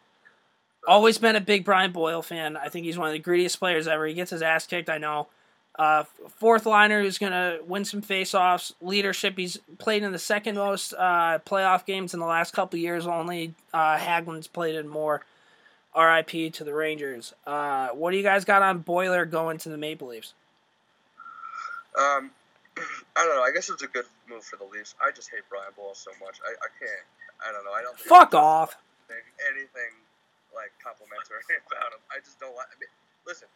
Always been a big Brian Boyle fan. I think he's one of the greediest players ever. He gets his ass kicked, I know. Uh, fourth liner who's going to win some faceoffs. Leadership. He's played in the second most uh, playoff games in the last couple years. Only uh, Hagelin's played in more. RIP to the Rangers. Uh, what do you guys got on Boiler going to the Maple Leafs? Um, I don't know. I guess it's a good move for the Leafs. I just hate Brian Ball so much. I, I can't. I don't know. I don't. Think Fuck off. Anything, anything like complimentary about him. I just don't like. I mean, listen.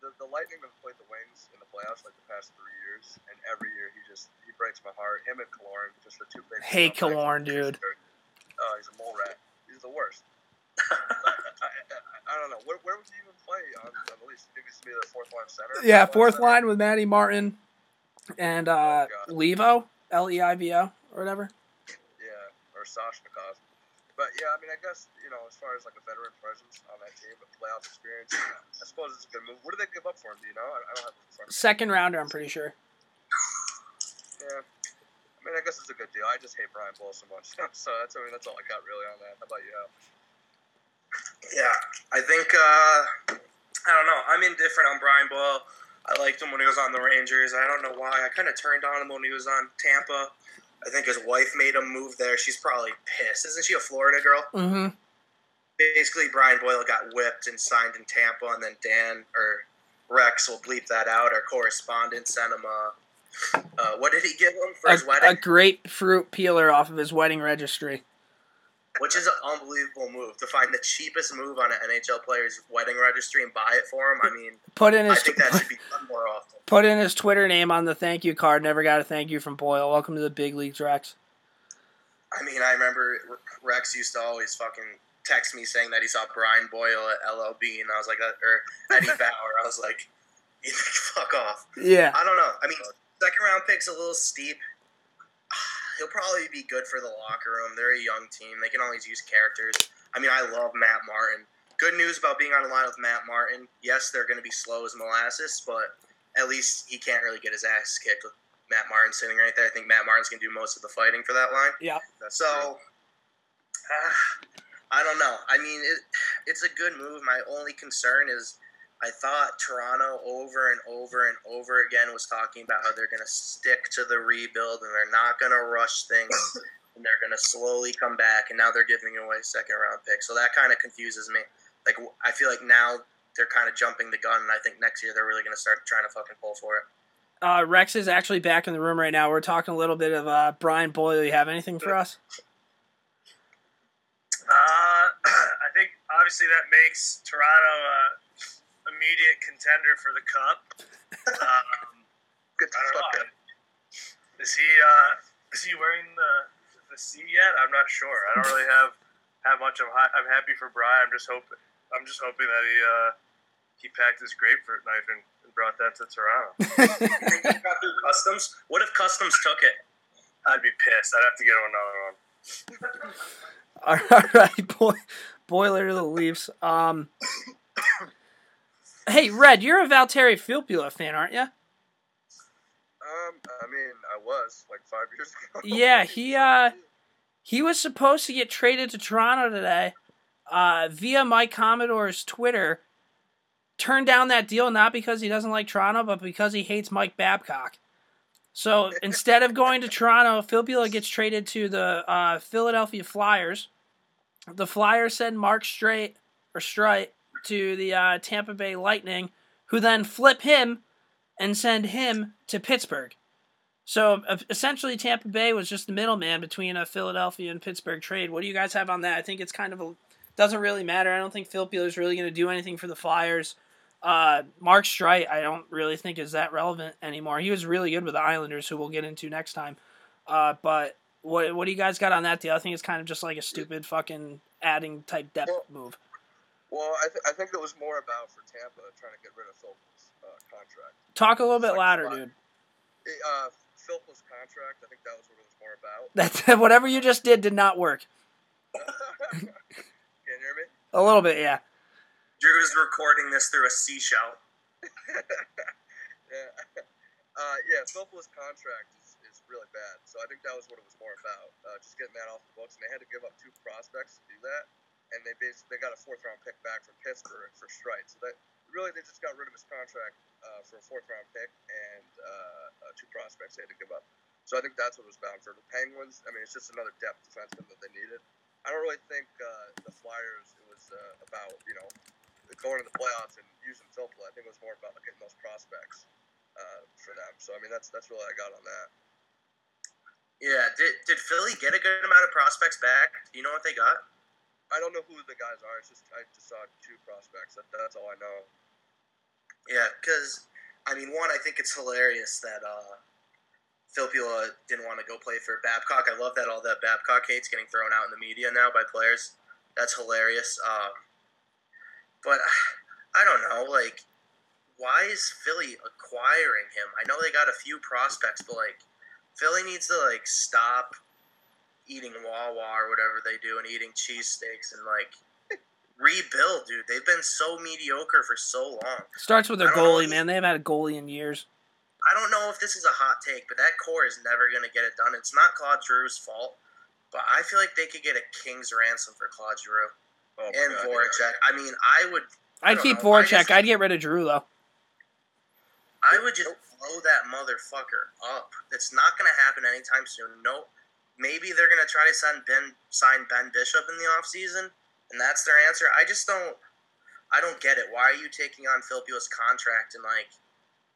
The, the Lightning have played the Wings in the playoffs like the past three years, and every year he just he breaks my heart. Him and Killorn, just the two big. Hate Killorn, dude. Oh, he's a mole rat. He's the worst. I, I, I, don't know. Where, where would he even play on, on the Leafs? You think would be the fourth line center? Yeah, Fourth center? line with Matty Martin and uh, Oh, Leivo, L E I V O, or whatever. Yeah, or Soshnikov. But yeah, I mean, I guess you know, as far as like a veteran presence on that team with playoff experience, I suppose it's a good move. What do they give up for him? Do you know? I, I don't have it in front of me. Second rounder, I'm pretty sure. Yeah. I mean, I guess it's a good deal. I just hate Brian Bull so much. so that's I mean, that's all I got really on that. How about you? Al? Yeah, I think uh, I don't know. I'm indifferent on Brian Boyle. I liked him when he was on the Rangers. I don't know why. I kind of turned on him when he was on Tampa. I think his wife made him move there. She's probably pissed. Isn't she a Florida girl? Mm-hmm. Basically, Brian Boyle got whipped and signed in Tampa, and then Dan or Rex will bleep that out. Our correspondent sent him a. Uh, what did he give him for A, his wedding? a grapefruit peeler off of his wedding registry. Which is an unbelievable move to find the cheapest move on an NHL player's wedding registry and buy it for him. I mean, Put in I his think that should be done more often. put in his Twitter name on the thank you card. Never got a thank you from Boyle. Welcome to the big leagues, Rex. I mean, I remember Rex used to always fucking text me saying that he saw Brian Boyle at LLB, and I was like, or Eddie Bauer. I was like, Fuck off. Yeah. I don't know. I mean, second round pick's a little steep. He'll probably be good for the locker room. They're a young team. They can always use characters. I mean, I love Matt Martin. Good news about being on a line with Matt Martin. Yes, they're going to be slow as molasses, but at least he can't really get his ass kicked with Matt Martin sitting right there. I think Matt Martin's going to do most of the fighting for that line. Yeah. So, uh, I don't know. I mean, it, it's a good move. My only concern is I thought Toronto over and over and over again was talking about how they're going to stick to the rebuild and they're not going to rush things and they're going to slowly come back. And now they're giving away second round picks. So that kind of confuses me. Like, I feel like now they're kind of jumping the gun, and I think next year they're really going to start trying to fucking pull for it. Uh, Rex is actually back in the room right now. We're talking a little bit of uh, Brian Boyle. Do You have anything for us? Uh, I think obviously that makes Toronto uh, immediate contender for the cup. Um, Good I don't stuff, know. Is he uh, is he wearing the the C yet? I'm not sure. I don't really have have much. I'm hi- I'm happy for Brian. I'm just hoping I'm just hoping that he uh, he packed his grapefruit knife and, and brought that to Toronto. Got through customs? What if customs took it? I'd be pissed. I'd have to get him another one. All right, boy, boiler to the Leafs. Um, hey, Red, you're a Valtteri Filppula fan, aren't you? Um, I mean, I was like five years ago. Yeah, he uh, he was supposed to get traded to Toronto today. Uh, via Mike Commodore's Twitter, turned down that deal not because he doesn't like Toronto, but because he hates Mike Babcock. So instead of going to Toronto, Filppula gets traded to the uh, Philadelphia Flyers. The Flyers send Mark Straight or Strite to the uh, Tampa Bay Lightning, who then flip him and send him to Pittsburgh. So uh, essentially, Tampa Bay was just the middleman between a Philadelphia and Pittsburgh trade. What do you guys have on that? I think it's kind of a doesn't really matter. I don't think Phil is really going to do anything for the Flyers. Uh, Mark Streit, I don't really think is that relevant anymore. He was really good with the Islanders, who we'll get into next time. Uh, but what what do you guys got on that deal? I think it's kind of just like a stupid fucking adding type depth move. Well, I, th- I think it was more about for Tampa trying to get rid of Philp's uh, contract. Talk a little bit Like, louder, dude. It, uh, Philp's contract, I think that was what it was more about. That's whatever you just did did not work. Can you hear me? A little bit, yeah. Drew's recording this through a seashell. yeah. Uh, yeah, Philp's contract is, is really bad. So I think that was what it was more about. Uh, just getting that off the books. And they had to give up two prospects to do that. And they basically they got a fourth round pick back from Pittsburgh for Streit. So that really they just got rid of his contract uh, for a fourth round pick and uh, uh, two prospects they had to give up. So I think that's what was bound for. The Penguins, I mean, it's just another depth defenseman that they needed. I don't really think uh, the Flyers it was uh, about you know going to the playoffs and using Filppula. I think it was more about getting those prospects uh, for them. So I mean, that's that's really I got on that. Yeah, did, did Philly get a good amount of prospects back? Do you know what they got? I don't know who the guys are. It's just I just saw two prospects. That, that's all I know. Yeah, because I mean, one, I think it's hilarious that uh, Filppula didn't want to go play for Babcock. I love that all that Babcock hate's getting thrown out in the media now by players. That's hilarious. Um, but I don't know, like, why is Philly acquiring him? I know they got a few prospects, but like, Philly needs to like stop eating Wawa or whatever they do and eating cheesesteaks and like rebuild, dude. They've been so mediocre for so long. Starts with their I know. goalie, man. They haven't had a goalie in years. I don't know if this is a hot take, but that core is never going to get it done. It's not Claude Giroux's fault, but I feel like they could get a king's ransom for Claude Giroux Oh, and God, Voracek. I mean, I would, I I'd don't keep know. I Voracek. just- I'd get rid of Drew though. I would just blow that motherfucker up. It's not going to happen anytime soon. No, maybe they're going to try to sign Ben, sign Ben Bishop in the offseason, and that's their answer. I just don't, I don't get it. Why are you taking on Filppula's contract and like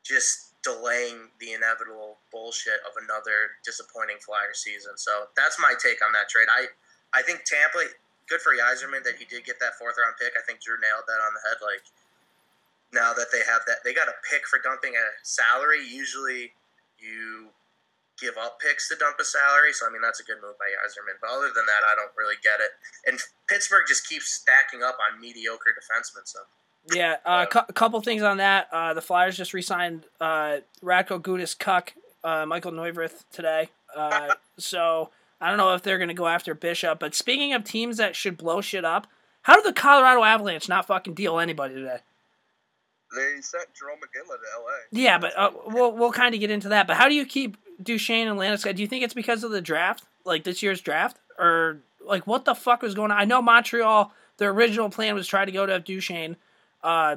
just delaying the inevitable bullshit of another disappointing Flyer season? So that's my take on that trade. I, I think Tampa. Good for Yzerman that he did get that fourth round pick. I think Drew nailed that on the head. Like now that they have that, they got a pick for dumping a salary. Usually, you give up picks to dump a salary. So I mean, that's a good move by Yzerman. But other than that, I don't really get it. And Pittsburgh just keeps stacking up on mediocre defensemen. So Yeah, uh, a couple things on that. Uh, the Flyers just re-signed uh, Radko Gudas Cuck, uh, Michael Neuvirth today. Uh, so I don't know if they're going to go after Bishop. But speaking of teams that should blow shit up, how did the Colorado Avalanche not fucking deal anybody today? They sent Jarome Iginla to L.A. Yeah, but uh, we'll we'll kind of get into that. But how do you keep Duchene and Landeskog? Do you think it's because of the draft, like this year's draft, or like what the fuck was going on? I know Montreal. Their original plan was try to go to Duchene. Uh,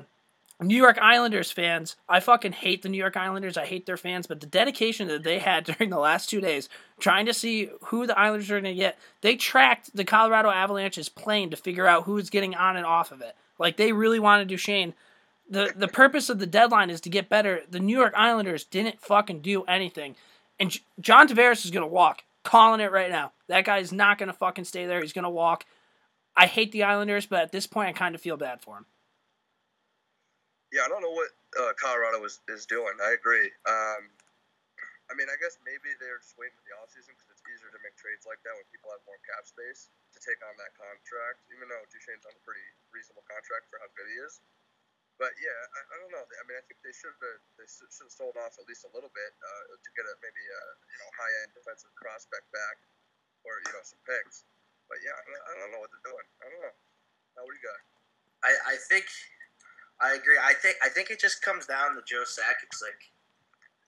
New York Islanders fans, I fucking hate the New York Islanders. I hate their fans, but the dedication that they had during the last two days trying to see who the Islanders are going to get, they tracked the Colorado Avalanche's plane to figure out who's getting on and off of it. Like they really wanted Duchene the the purpose of the deadline is to get better. The New York Islanders didn't fucking do anything, and John Tavares is gonna walk. Calling it right now. That guy is not gonna fucking stay there. He's gonna walk. I hate the Islanders, but at this point, I kind of feel bad for him. Yeah, I don't know what uh, Colorado is, is doing. I agree. Um, I mean, I guess maybe they're just waiting for the offseason because it's easier to make trades like that when people have more cap space to take on that contract, even though Duchene's on a pretty reasonable contract for how good he is. But yeah, I, I don't know. I mean, I think they should have they should have sold off at least a little bit uh, to get a maybe a you know high end defensive prospect back, or you know some picks. But yeah, I don't know what they're doing. I don't know. Now, what do you got? I, I think I agree. I think I think it just comes down to Joe Sack. It's Like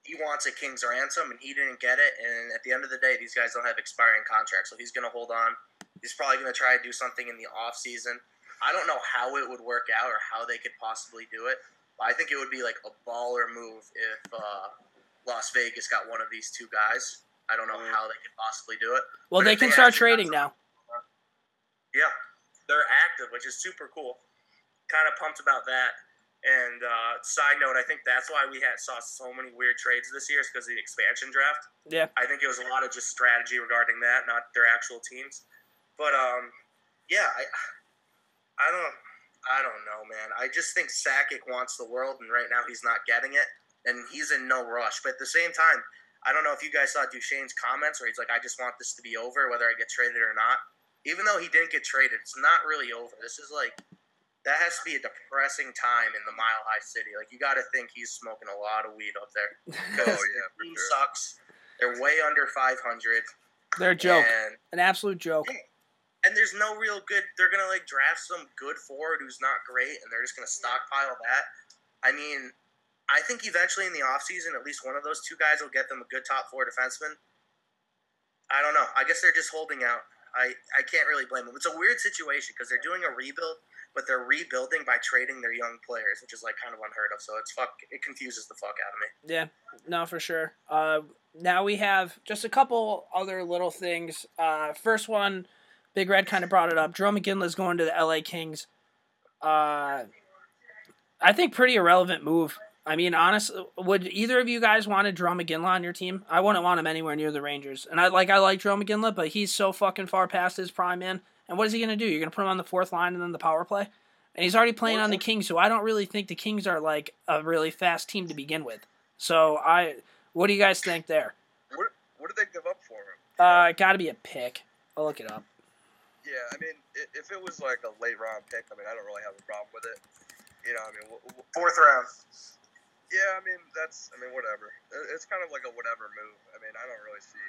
he wants a king's ransom and he didn't get it. And at the end of the day, these guys don't have expiring contracts, so he's going to hold on. He's probably going to try to do something in the off season. I don't know how it would work out or how they could possibly do it. But I think it would be like a baller move if uh, Las Vegas got one of these two guys. I don't know how they could possibly do it. Well, they can they start trading now. Yeah, they're active, which is super cool. Kind of pumped about that. And uh, side note, I think that's why we had saw so many weird trades this year is because of the expansion draft. Yeah, I think it was a lot of just strategy regarding that, not their actual teams. But um, yeah, I I don't I don't know, man. I just think Sakic wants the world, and right now he's not getting it, and he's in no rush. But at the same time, I don't know if you guys saw Duchene's comments where he's like, "I just want this to be over, whether I get traded or not." Even though he didn't get traded, it's not really over. This is like that has to be a depressing time in the Mile High City. Like you got to think he's smoking a lot of weed up there. oh yeah, team sure. sucks. They're way under 500. They're a joke, an absolute joke and there's no real good. They're gonna like draft some good forward who's not great, and they're just gonna stockpile that. I mean, I think eventually in the offseason, at least one of those two guys will get them a good top four defenseman. I don't know. I guess they're just holding out. I, I can't really blame them. It's a weird situation because they're doing a rebuild, but they're rebuilding by trading their young players, which is like kind of unheard of. So it's fuck. It confuses the fuck out of me. Yeah, no, for sure. Uh, now we have just a couple other little things. Uh, first one Big Red kind of brought it up. Drew is going to the LA Kings. Uh, I think pretty irrelevant move. I mean, honestly, would either of you guys want to Drew Iginla on your team? I wouldn't want him anywhere near the Rangers. And I like I like Drew Iginla, but he's so fucking far past his prime, man. And what is he gonna do? You're gonna put him on the fourth line and then the power play? And he's already playing on the Kings, so I don't really think the Kings are like a really fast team to begin with. So I, what do you guys think there? What, what did they give up for him? Uh, got to be a pick. I'll look it up. Yeah, I mean, if it was like a late round pick, I mean, I don't really have a problem with it. You know, I mean, fourth round. Yeah, I mean, that's, I mean, whatever. It's kind of like a whatever move. I mean, I don't really see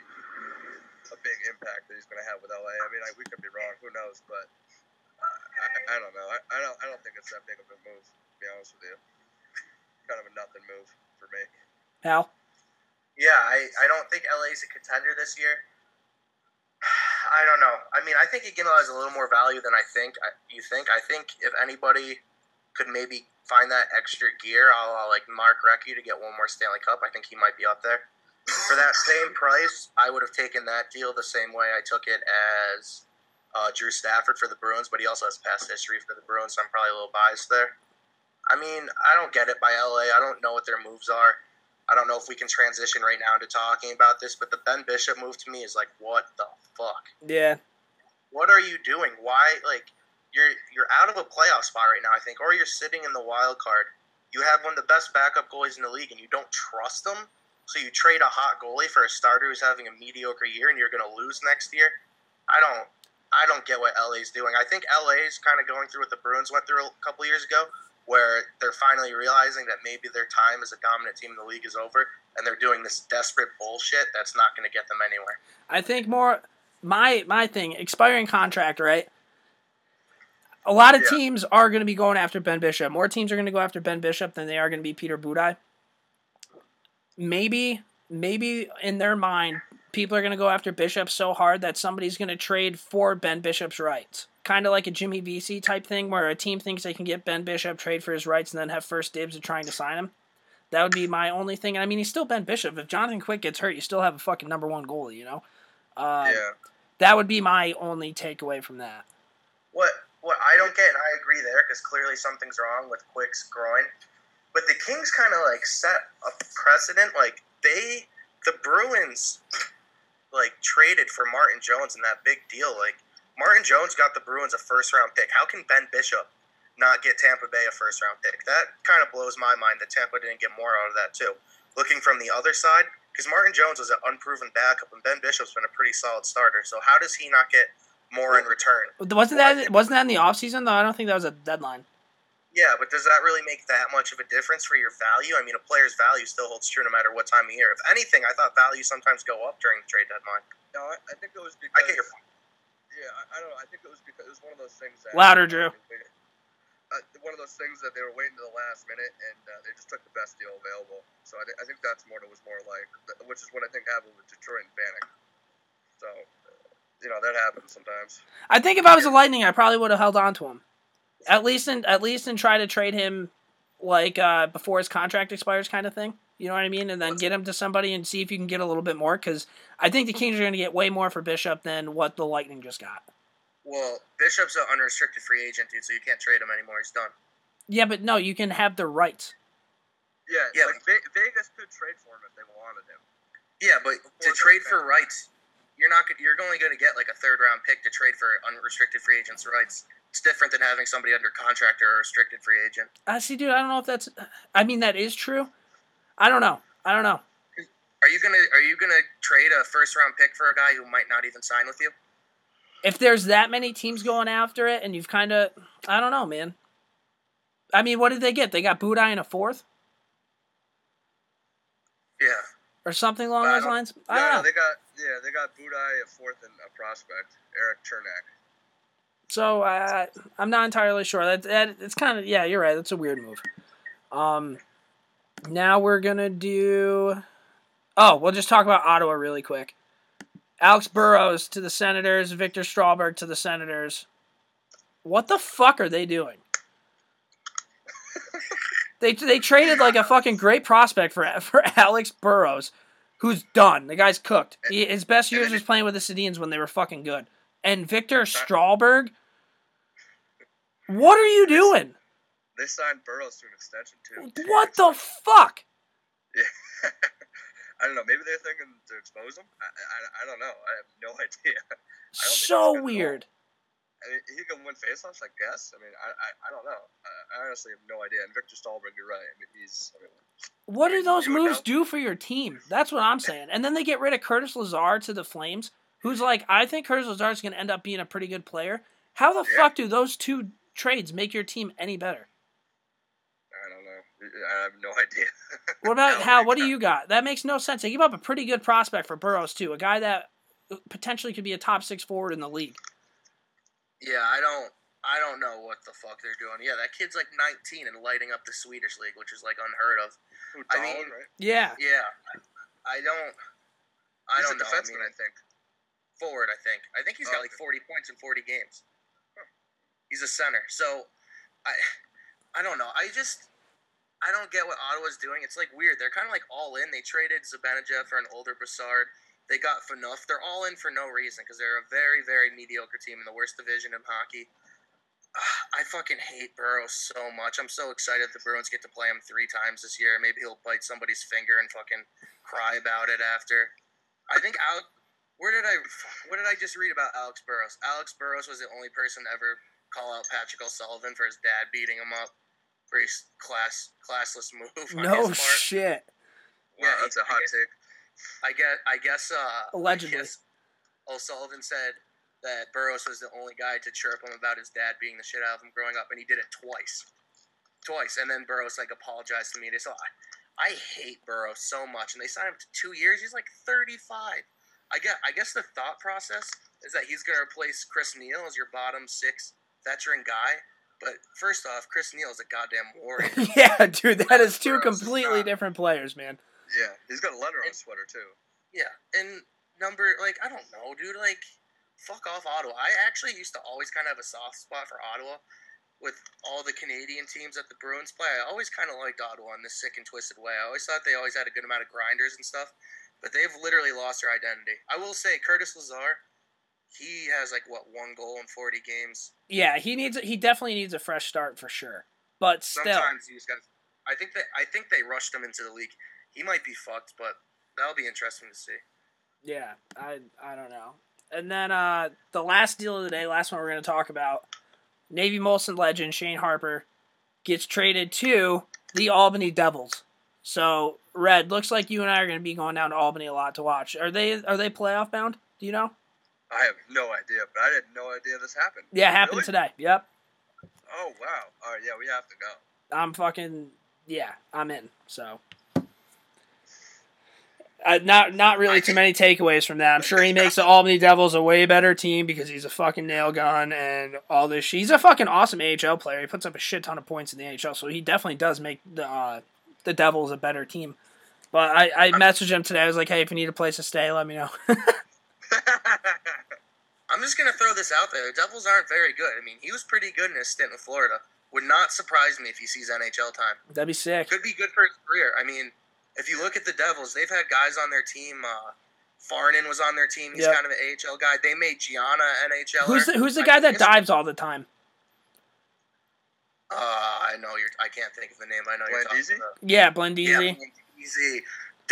a big impact that he's going to have with LA. I mean, I, we could be wrong. Who knows? But I, I don't know. I, I don't. I don't think it's that big of a move. To be honest with you, kind of a nothing move for me. Hal. Yeah, I, I don't think LA's a contender this year. I don't know. I mean, I think Iginla has a little more value than I think. You think? I think if anybody could maybe find that extra gear, I'll, I'll like Mark Recchi to get one more Stanley Cup. I think he might be up there. For that same price, I would have taken that deal the same way I took it as uh, Drew Stafford for the Bruins, but he also has past history for the Bruins, so I'm probably a little biased there. I mean, I don't get it by LA. I don't know what their moves are. I don't know if we can transition right now into talking about this, but the Ben Bishop move to me is like, what the fuck? Yeah. What are you doing? Why, like, you're you're out of a playoff spot right now, I think, or you're sitting in the wild card. You have one of the best backup goalies in the league, and you don't trust them. So you trade a hot goalie for a starter who's having a mediocre year, and you're going to lose next year. I don't, I don't get what LA's doing. I think LA's kind of going through what the Bruins went through a couple years ago, where they're finally realizing that maybe their time as a dominant team in the league is over, and they're doing this desperate bullshit that's not going to get them anywhere. I think more my my thing expiring contract right. A lot of Yeah. teams are going to be going after Ben Bishop. More teams are going to go after Ben Bishop than they are going to be Peter Budaj. Maybe, maybe in their mind, people are going to go after Bishop so hard that somebody's going to trade for Ben Bishop's rights. Kind of like a Jimmy Vesey type thing, where a team thinks they can get Ben Bishop, trade for his rights, and then have first dibs of trying to sign him. That would be my only thing. And I mean, he's still Ben Bishop. If Jonathan Quick gets hurt, you still have a fucking number one goalie, you know? Um, yeah. That would be my only takeaway from that. What what I don't get, and I agree there, because clearly something's wrong with Quick's groin. But the Kings kind of like set a precedent. Like they, the Bruins, like traded for Martin Jones in that big deal. Like Martin Jones got the Bruins a first round pick. How can Ben Bishop not get Tampa Bay a first round pick? That kind of blows my mind that Tampa didn't get more out of that too. Looking from the other side, because Martin Jones was an unproven backup, and Ben Bishop's been a pretty solid starter. So how does he not get more in return? Wasn't that wasn't that in the offseason though? I don't think that was a deadline. Yeah, but does that really make that much of a difference for your value? I mean, a player's value still holds true no matter what time of year. If anything, I thought values sometimes go up during the trade deadline. No, I, I think it was because. I get your point. Yeah, I, I don't know. I think it was because it was one of those things that. Louder, Drew. Uh, one of those things that they were waiting to the last minute, and uh, they just took the best deal available. So I, thi- I think that's more. It was more like, which is what I think happened with Detroit and Vanek. So, uh, you know, that happens sometimes. I think if I was a Lightning, I probably would have held on to him. At least in at least and try to trade him like uh, before his contract expires, kind of thing. You know what I mean? And then get him to somebody and see if you can get a little bit more. Because I think the Kings are going to get way more for Bishop than what the Lightning just got. Well, Bishop's an unrestricted free agent, dude, so you can't trade him anymore. He's done. Yeah, but no, you can have the rights. Yeah, Yeah, like Ve- Vegas could trade for him if they wanted him. Yeah, but to trade for rights, you're not. gonna- You're only going to get like a third round pick to trade for unrestricted free agents' rights. It's different than having somebody under contract or a restricted free agent. I see, dude. I don't know if that's. I mean, that is true. I don't know. I don't know. Are you gonna Are you gonna trade a first round pick for a guy who might not even sign with you? If there's that many teams going after it, and you've kind of, I don't know, man. I mean, what did they get? They got Budaj in a fourth Yeah. or something along those lines. I No, don't no, know. they got yeah, they got Budaj a fourth and a prospect, Eric Cernak. So uh, I'm not entirely sure. That, that it's kind of yeah, you're right. That's a weird move. Um, now we're gonna do. Oh, we'll just talk about Ottawa really quick. Alex Burrows to the Senators. Viktor Stalberg to the Senators. What the fuck are they doing? they they traded like a fucking great prospect for for Alex Burrows, who's done. The guy's cooked. He, his best years was playing with the Sedins when they were fucking good. And Viktor Stalberg. What are you doing? They signed Burrows to an extension too. What the fuck? Yeah. I don't know. Maybe they're thinking to expose him. I, I, I don't know. I have no idea. I don't think that's good So weird. I mean, he can win faceoffs, I guess. I mean, I, I, I don't know. I, I honestly have no idea. And Viktor Stalberg, you're right. I mean, he's. I mean, What do those moves know. do for your team? That's what I'm saying. And then they get rid of Curtis Lazar to the Flames, who's like, I think Curtis Lazar is going to end up being a pretty good player. How the Yeah. fuck do those two trades make your team any better? I don't know. I have no idea. What about No, Hal? What do sense. you got? That makes no sense. They give up a pretty good prospect for Burrows too, a guy that potentially could be a top six forward in the league. Yeah, I don't. I don't know what the fuck they're doing. Yeah, that kid's like 19 and lighting up the Swedish league, which is like unheard of. Who, I mean- right? Yeah, Yeah, I don't. I He's don't a know. I defenseman, mean, I think. forward. I think. I think he's got Oh, like okay. 40 points in 40 games. He's a center. So, I, I don't know. I just, I don't get what Ottawa's doing. It's like weird. They're kind of like all in. They traded Zibanejad for an older Brassard. They got Phaneuf. They're all in for no reason because they're a very, very mediocre team in the worst division in hockey. Ah, I fucking hate Burrows so much. I'm so excited the Bruins get to play him three times this year. Maybe he'll bite somebody's finger and fucking cry about it after. I think Alex. Where did I? What did I just read about Alex Burrows? Alex Burrows was the only person to ever call out Patrick O'Sullivan for his dad beating him up. Pretty class, classless move. on no his part. shit. Wow, Yeah, that's a hot guess- take. I guess. I guess. Uh, Allegedly. I guess O'Sullivan said that Burrows was the only guy to chirp him about his dad being the shit out of him growing up, and he did it twice. twice, and then Burrow's like apologized to me. So I, I hate Burrow so much, and they signed him to two years. He's like 35. I get. I guess the thought process is that he's going to replace Chris Neil as your bottom six veteran guy. But first off, Chris Neil is a goddamn warrior. yeah, dude, that is two completely different players, man. Yeah, he's got a letter on his sweater too. Yeah, and number like I don't know, dude. Like, fuck off Ottawa. I actually used to always kind of have a soft spot for Ottawa. With all the Canadian teams that the Bruins play, I always kind of liked Ottawa in this sick and twisted way. I always thought they always had a good amount of grinders and stuff, but they've literally lost their identity. I will say, Curtis Lazar, he has like what one goal in forty games. Yeah, he needs. He definitely needs a fresh start for sure. But still, Sometimes you just got. I think that I think they rushed him into the league. He might be fucked, but that'll be interesting to see. Yeah, I I don't know. And then uh the last deal of the day, last one we're gonna talk about. Navy Molson legend Shane Harper gets traded to the Albany Devils. So Red, looks like you and I are gonna be going down to Albany a lot to watch. Are they are they playoff bound? Do you know? I have no idea, but I had no idea this happened. Yeah, it happened Really? today. Yep. Oh wow! All right, yeah, we have to go. I'm fucking yeah, I'm in. So uh, not not really too many takeaways from that. I'm sure he makes the Albany Devils a way better team because he's a fucking nail gun and all this. shit. He's a fucking awesome AHL player. He puts up a shit ton of points in the AHL, so he definitely does make the uh, the Devils a better team. But I, I messaged him today. I was like, hey, if you need a place to stay, let me know. I'm just gonna throw this out there. The Devils aren't very good. I mean, he was pretty good in his stint in Florida. Would not surprise me if he sees NHL time. That'd be sick. Could be good for his career. I mean, if you look at the Devils, they've had guys on their team. Uh, Farnham was on their team. He's Yep. kind of an AHL guy. They made Gianna NHL. Who's the, who's the guy that dives all the time? Uh, I know you're. I can't think of the name. I know you're Blandisi? talking about. Yeah, Blandisi. Yeah,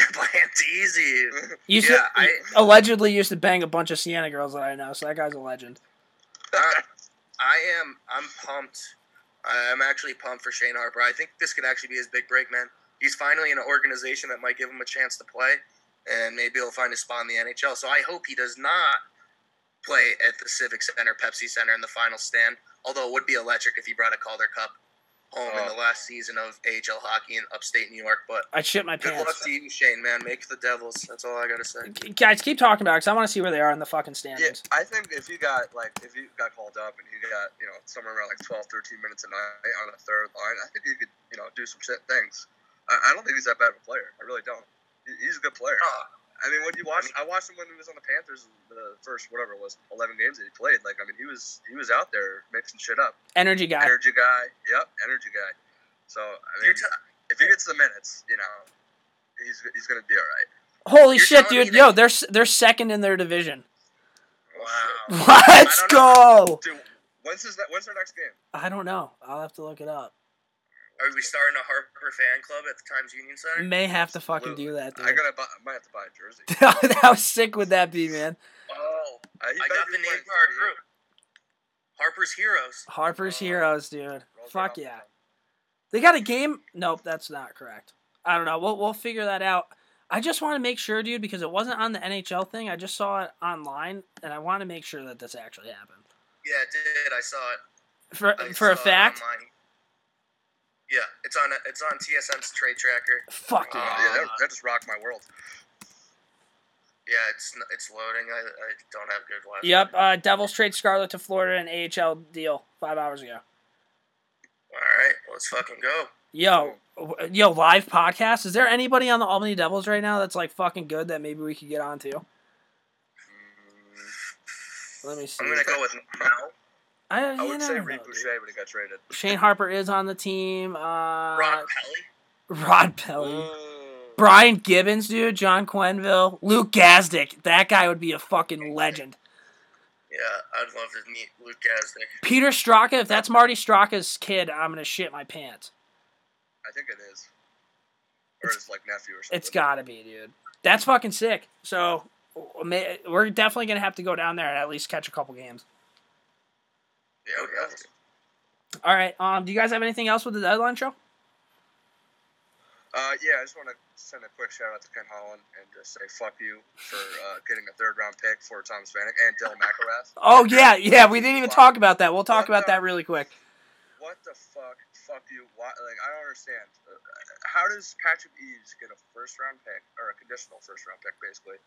Blandisi. easy. Used Yeah, to, I- allegedly used to bang a bunch of Siena girls that I know, so that guy's a legend. I, I am. I'm pumped. I'm actually pumped for Shane Harper. I think this could actually be his big break, man. He's finally in an organization that might give him a chance to play, and maybe he'll find a spot in the NHL. So I hope he does not play at the Civic Center, Pepsi Center in the final stand. Although it would be electric if he brought a Calder Cup home in Oh. the uh, last season of AHL hockey in upstate New York. But I'd shit my good luck to you, Shane, man. Make the Devils. That's all I gotta say. Guys, keep talking about it because I want to see where they are in the fucking standings. Yeah. I think if you got like if you got called up and you got you know somewhere around like 12, 13 minutes a night on a third line, I think you could you know do some shit things. I, I don't think he's that bad of a player. I really don't. He- He's a good player. Oh, I mean, when you watch, I watched him when he was on the Panthers the first whatever it was, 11 games that he played. Like I mean, he was he was out there mixing shit up. Energy guy. Energy guy, yep, energy guy. So I mean, You're t- if he gets the minutes, you know, he's he's gonna be all right. Holy You're shit, dude! Yo, they're they're second in their division. wow. Let's I don't go. Dude, when's his when's their next game? I don't know. I'll have to look it up. Are we starting a Harper fan club at the Times Union Center? May have to fucking do that, I dude. gotta buy, I might have to buy a jersey. How sick would that be, man? Oh, he I got the name playing for our 38. group. Harper's Heroes. Harper's Uh, Heroes, dude. Roll Fuck it up. yeah. They got a game. Nope, that's not correct. I don't know. We'll we'll figure that out. I just want to make sure, dude, because it wasn't on the NHL thing. I just saw it online, and I want to make sure that this actually happened. Yeah, it did. I saw it. For I for a saw it fact, online. Yeah, it's on it's on TSN's trade tracker. fuck Uh, yeah. yeah, that, that just rocked my world. Yeah, it's it's loading. I, I don't have good Wi-Fi. Yep, uh, Devils trade Scarlett to Florida an AHL deal five hours ago. All right, let's fucking go. Yo, yo, live podcast. Is there anybody on the Albany Devils right now that's like fucking good that maybe we could get onto? Let me see. I'm gonna go with now. I, I would say Reid know. Boucher, but he got traded. Shane Harper is on the team. Uh, Rod Pelley. Rod Pelley. Brian Gibbons, dude. John Quenneville. Luke Gazdic. That guy would be a fucking legend. Yeah, I'd love to meet Luke Gazdic. Peter Straka. If that's Marty Straka's kid, I'm gonna shit my pants. I think it is. Or his like nephew or something. It's gotta be, dude. That's fucking sick. So we're definitely gonna have to go down there and at least catch a couple games. Yeah, we have to. All right. Um. Do you guys have anything else with the deadline show? Uh, yeah, I just want to send a quick shout out to Ken Holland and just say fuck you for uh, getting a third round pick for Thomas Vanek and Dylan McIlrath. Oh yeah, yeah. We didn't even talk about that. We'll talk What about the- that really quick. What what the fuck? Fuck you. Why? Like, I don't understand. Uh, How does Patrick Eaves get a first round pick or a conditional first round pick, basically,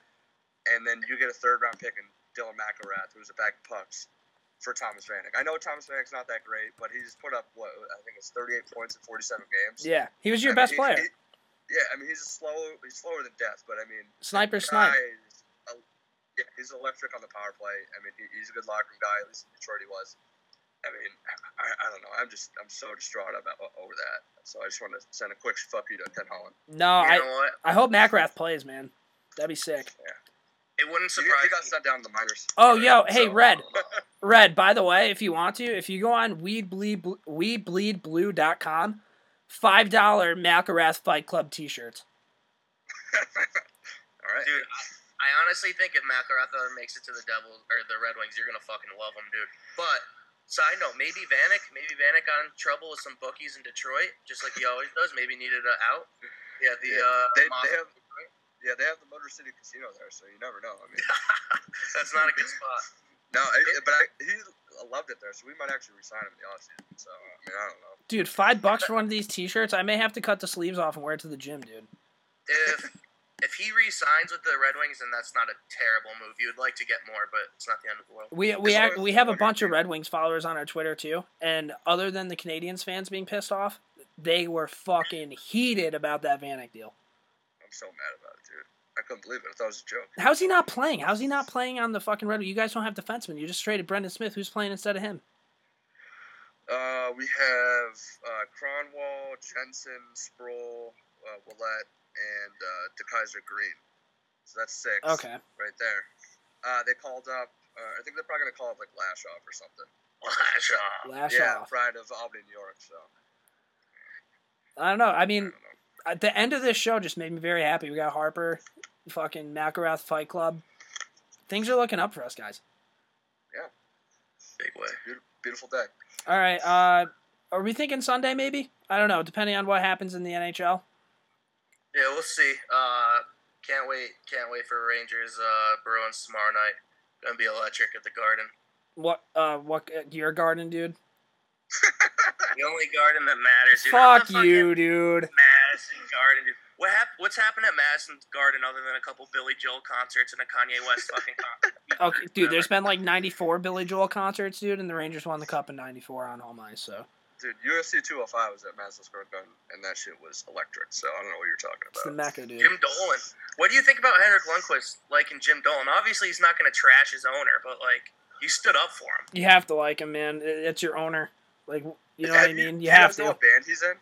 and then you get a third round pick and Dylan McIlrath, who's a bag of pucks, for Thomas Vanek? I know Thomas Vanek's not that great, but he's put up what I think it's 38 points in 47 games. Yeah, he was your I best he- player. he- yeah, I mean he's a slow. He's slower than death, but I mean Sniper guy snipe. is a- yeah, he's electric on the power play. I mean, he, he's a good locker room guy. At least in Detroit, he was. I mean, I, I don't know. I'm just I'm so distraught about over that. So I just want to send a quick fuck you to Ken Holland. No, you I know what? I hope McGrath plays, man. That'd be sick. Yeah. It wouldn't He, surprise he got me. sent down in the minors. Oh, yo, hey, So- Red. Red, by the way, if you want to, if you go on weedbleed, weedbleedblue.com, $5 McIlrath Fight Club t shirts. All right. Dude, I, I honestly think if McIlrath makes it to the Devils or the Red Wings, you're gonna fucking love him, dude. But side note, maybe Vanek, maybe Vanek got in trouble with some bookies in Detroit, just like he always does. Maybe needed a out. Yeah, the Yeah, uh, they- Mafia they have- Yeah, they have the Motor City Casino there, so you never know. I mean, That's not a good spot. No, I, but I, he loved it there, so we might actually resign him in the offseason. So I mean, I don't know. Dude, five bucks for one of these t shirts? I may have to cut the sleeves off and wear it to the gym, dude. If if he re-signs with the Red Wings, then that's not a terrible move. You would like to get more, but it's not the end of the world. We we act, we have a under bunch of. Red Wings followers on our Twitter too, and other than the Canadiens fans being pissed off, they were fucking heated about that Vanek deal. I'm so mad about it, dude. I couldn't believe it. I thought it was a joke. How's he not playing? How's he not playing on the fucking Red? You guys don't have defensemen. You just traded Brendan Smith. Who's playing instead of him? Uh, we have uh, Kronwall, Jensen, Sproul, uh, Ouellet, and uh, DeKeyser Green. So that's six. Okay. Right there. Uh, they called up. Uh, I think they're probably gonna call up like Lashoff or something. Lash off. Lash yeah, off. Pride of Albany, New York. So I don't know. I I mean, don't know. At the end of this show just made me very happy. We got Harper, fucking McIlrath Fight Club. Things are looking up for us, guys. Yeah. Big way. Beautiful, beautiful day. All right. Uh, are we thinking Sunday? Maybe. I don't know. Depending on what happens in the NHL. Yeah, we'll see. Uh, can't wait. Can't wait for Rangers uh, Bruins tomorrow night. Gonna be electric at the Garden. What? Uh, what? Uh, your garden, dude. The only Garden that matters. Dude. Fuck you, dude. Madison Garden. What hap- What's happened at Madison Garden other than a couple Billy Joel concerts and a Kanye West fucking concert? Okay, dude. There's been like 94 Billy Joel concerts, dude, and the Rangers won the cup in '94 on home ice. So Dude, UFC 205 was at Madison Square Garden, and that shit was electric. So I don't know what you're talking about. it's the about. mecca, dude. Jim Dolan. What do you think about Henrik Lundqvist liking Jim Dolan? Obviously, he's not going to trash his owner, but like he stood up for him. You have to like him, man. It's your owner. Like, you know what I mean? do You have guys know to. what band he's in?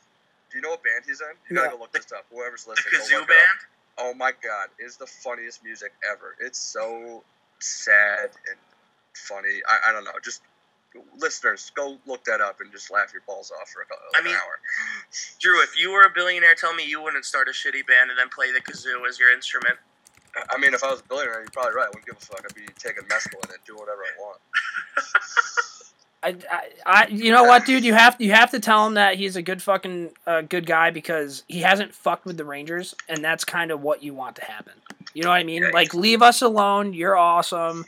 Do you know what band he's in? You gotta No. go look this up. Whoever's The listening, go kazoo look it up. band. Oh my god, it's the funniest music ever. It's so sad and funny. I, I don't know. Just listeners, go look that up and just laugh your balls off for a, cou- I an mean- hour. Drew, if you were a billionaire, tell me you wouldn't start a shitty band and then play the kazoo as your instrument. I mean, if I was a billionaire, you're probably right. I wouldn't give a fuck. I'd be taking mescaline and do whatever I want. I, I, I, you know what, dude? You have you have to tell him that he's a good fucking uh, good guy because he hasn't fucked with the Rangers, and that's kind of what you want to happen. You know what I mean? Yeah, Like, leave us alone. You're awesome.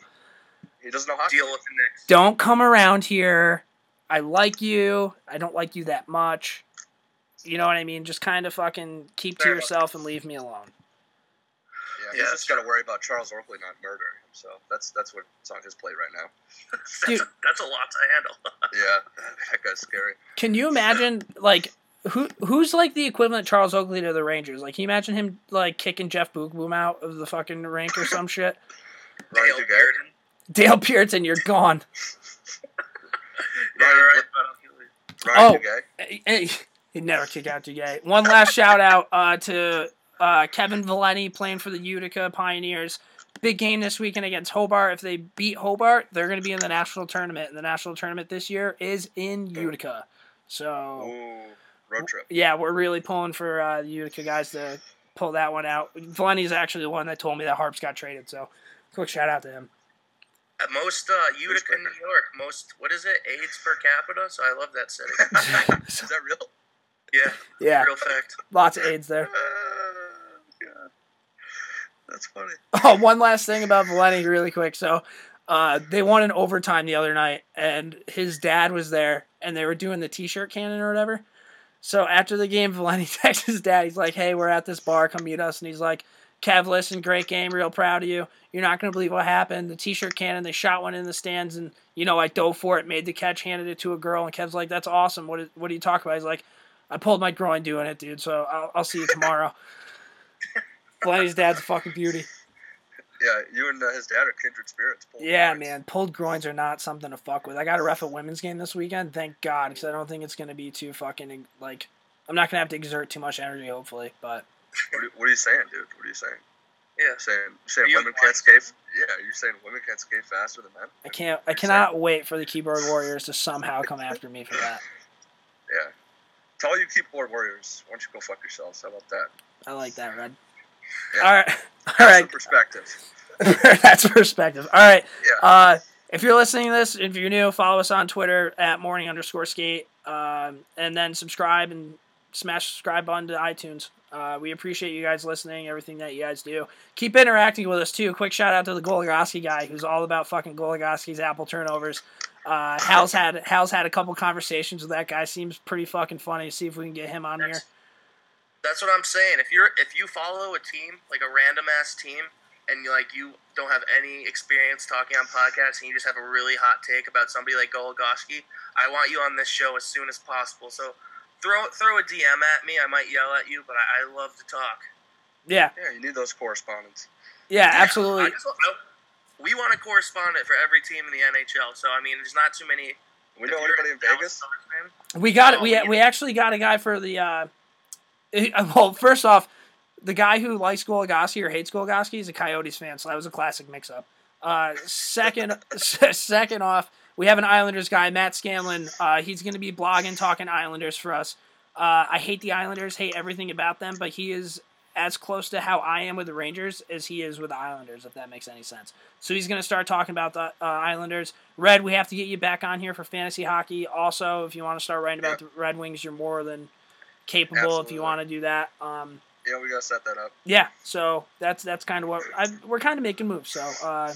He doesn't know how to Deal with the Knicks. Don't come around here. I like you. I don't like you that much. You know what I mean? Just kind of fucking keep to Fair enough. yourself and leave me alone. Yeah, Yeah, he's just got to worry about Charles Oakley not murdering him. So that's that's what's on his plate right now. That's, a, that's a lot to handle. Yeah, that guy's scary. Can you imagine like who who's like the equivalent Charles Oakley to the Rangers? Like, can you imagine him like kicking Jeff Beukeboom out of the fucking rink or some shit? Dale Duguay. Bearden. Dale Pearson, you're gone. Yeah, Ronnie, right. but Ronnie Oh. Duguay. Hey, hey, He'd never kick out Duguay. One last shout out uh, to uh, Kevin Valenti playing for the Utica Pioneers. Big game this weekend against Hobart. If they beat Hobart, they're going to be in the national tournament. And the national tournament this year is in Utica. So Ooh, road trip. yeah, we're really pulling for uh, the Utica guys to pull that one out. Valenti's actually the one that told me that Harps got traded. So quick shout out to him. At most uh, Utica, New York, most what is it? AIDS per capita. So I love that city. Is that real? yeah, yeah, real fact. lots of AIDS there. Uh, God. That's funny. Oh, one last thing about Valenti, really quick. So, Uh, they won in overtime the other night, and his dad was there, and they were doing the T-shirt cannon or whatever. So after the game, Valenti texts his dad. He's like, "Hey, we're at this bar. Come meet us." And he's like, "Kev, listen, great game. Real proud of you. You're not gonna believe what happened. The T-shirt cannon. They shot one in the stands, and you know I dove for it, made the catch, handed it to a girl, and Kev's like, "That's awesome. What? Is, what are you talking about?" He's like, "I pulled my groin doing it, dude. So I'll, I'll see you tomorrow." Valenti's dad's a fucking beauty. Yeah, you and uh, his dad are kindred spirits. Pulled Yeah, groins. man, pulled groins are not something to fuck with. I got a ref a women's game this weekend. Thank God, because I don't think it's gonna be too fucking like. I'm not gonna have to exert too much energy, hopefully. But What are, what are you saying, dude? What are you saying? Yeah. You're saying saying Are you women blind? can't skate? Yeah, you're saying women can't skate faster than men? I can't. I You're cannot wait for the keyboard warriors to somehow come after me for that. Yeah. To all you keyboard warriors, why don't you go fuck yourselves? How about that? I like that, Red. Yeah. All right, all right. perspective. That's perspective. All right. Yeah. Uh, if you're listening to this, if you're new, follow us on Twitter at morning underscore skate, um, and then subscribe and smash subscribe button to iTunes. Uh, we appreciate you guys listening, everything that you guys do. Keep interacting with us too. Quick shout out to the Goligoski guy, who's all about fucking Goligoski's apple turnovers. Uh, Hal's had Hal's had a couple conversations with that guy. Seems pretty fucking funny. See if we can get him on here. That's- That's what I'm saying. If you're if you follow a team like a random ass team and you like you don't have any experience talking on podcasts and you just have a really hot take about somebody like Goligoski, I want you on this show as soon as possible. So throw throw a DM at me. I might yell at you, but I, I love to talk. Yeah, Yeah, you need those correspondents. yeah, I absolutely. just, I, we want a correspondent for every team in the NHL. So I mean, there's not too many. We know anybody in Vegas? Fan- We got it. Oh, We we actually got a guy for the. Uh, well, first off, the guy who likes Goligoski or hates Goligoski is a Coyotes fan, so that was a classic mix-up. Uh, second, second off, we have an Islanders guy, Matt Scanlon. Uh, he's going to be blogging, talking Islanders for us. Uh, I hate the Islanders, hate everything about them, but he is as close to how I am with the Rangers as he is with the Islanders, if that makes any sense. So he's going to start talking about the uh, Islanders. Red, we have to get you back on here for fantasy hockey. Also, if you want to start writing about the Red Wings, you're more than capable Absolutely. if you want to do that. Um, yeah, we gotta set that up. Yeah, so that's that's kind of what I, we're kind of making moves. So uh,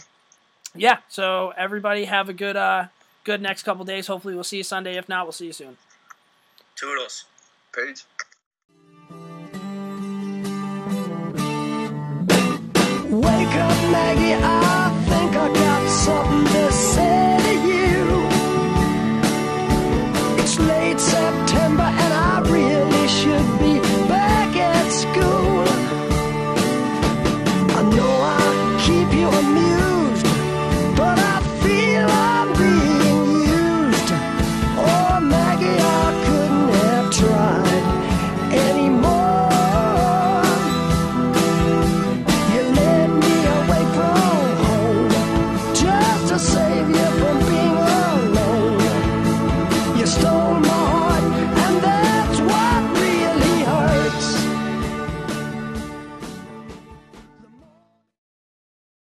yeah, so everybody have a good uh, good next couple days. Hopefully, we'll see you Sunday. If not, we'll see you soon. Toodles. Paige. Wake up, Maggie. I think I got something to say to you. It's late September.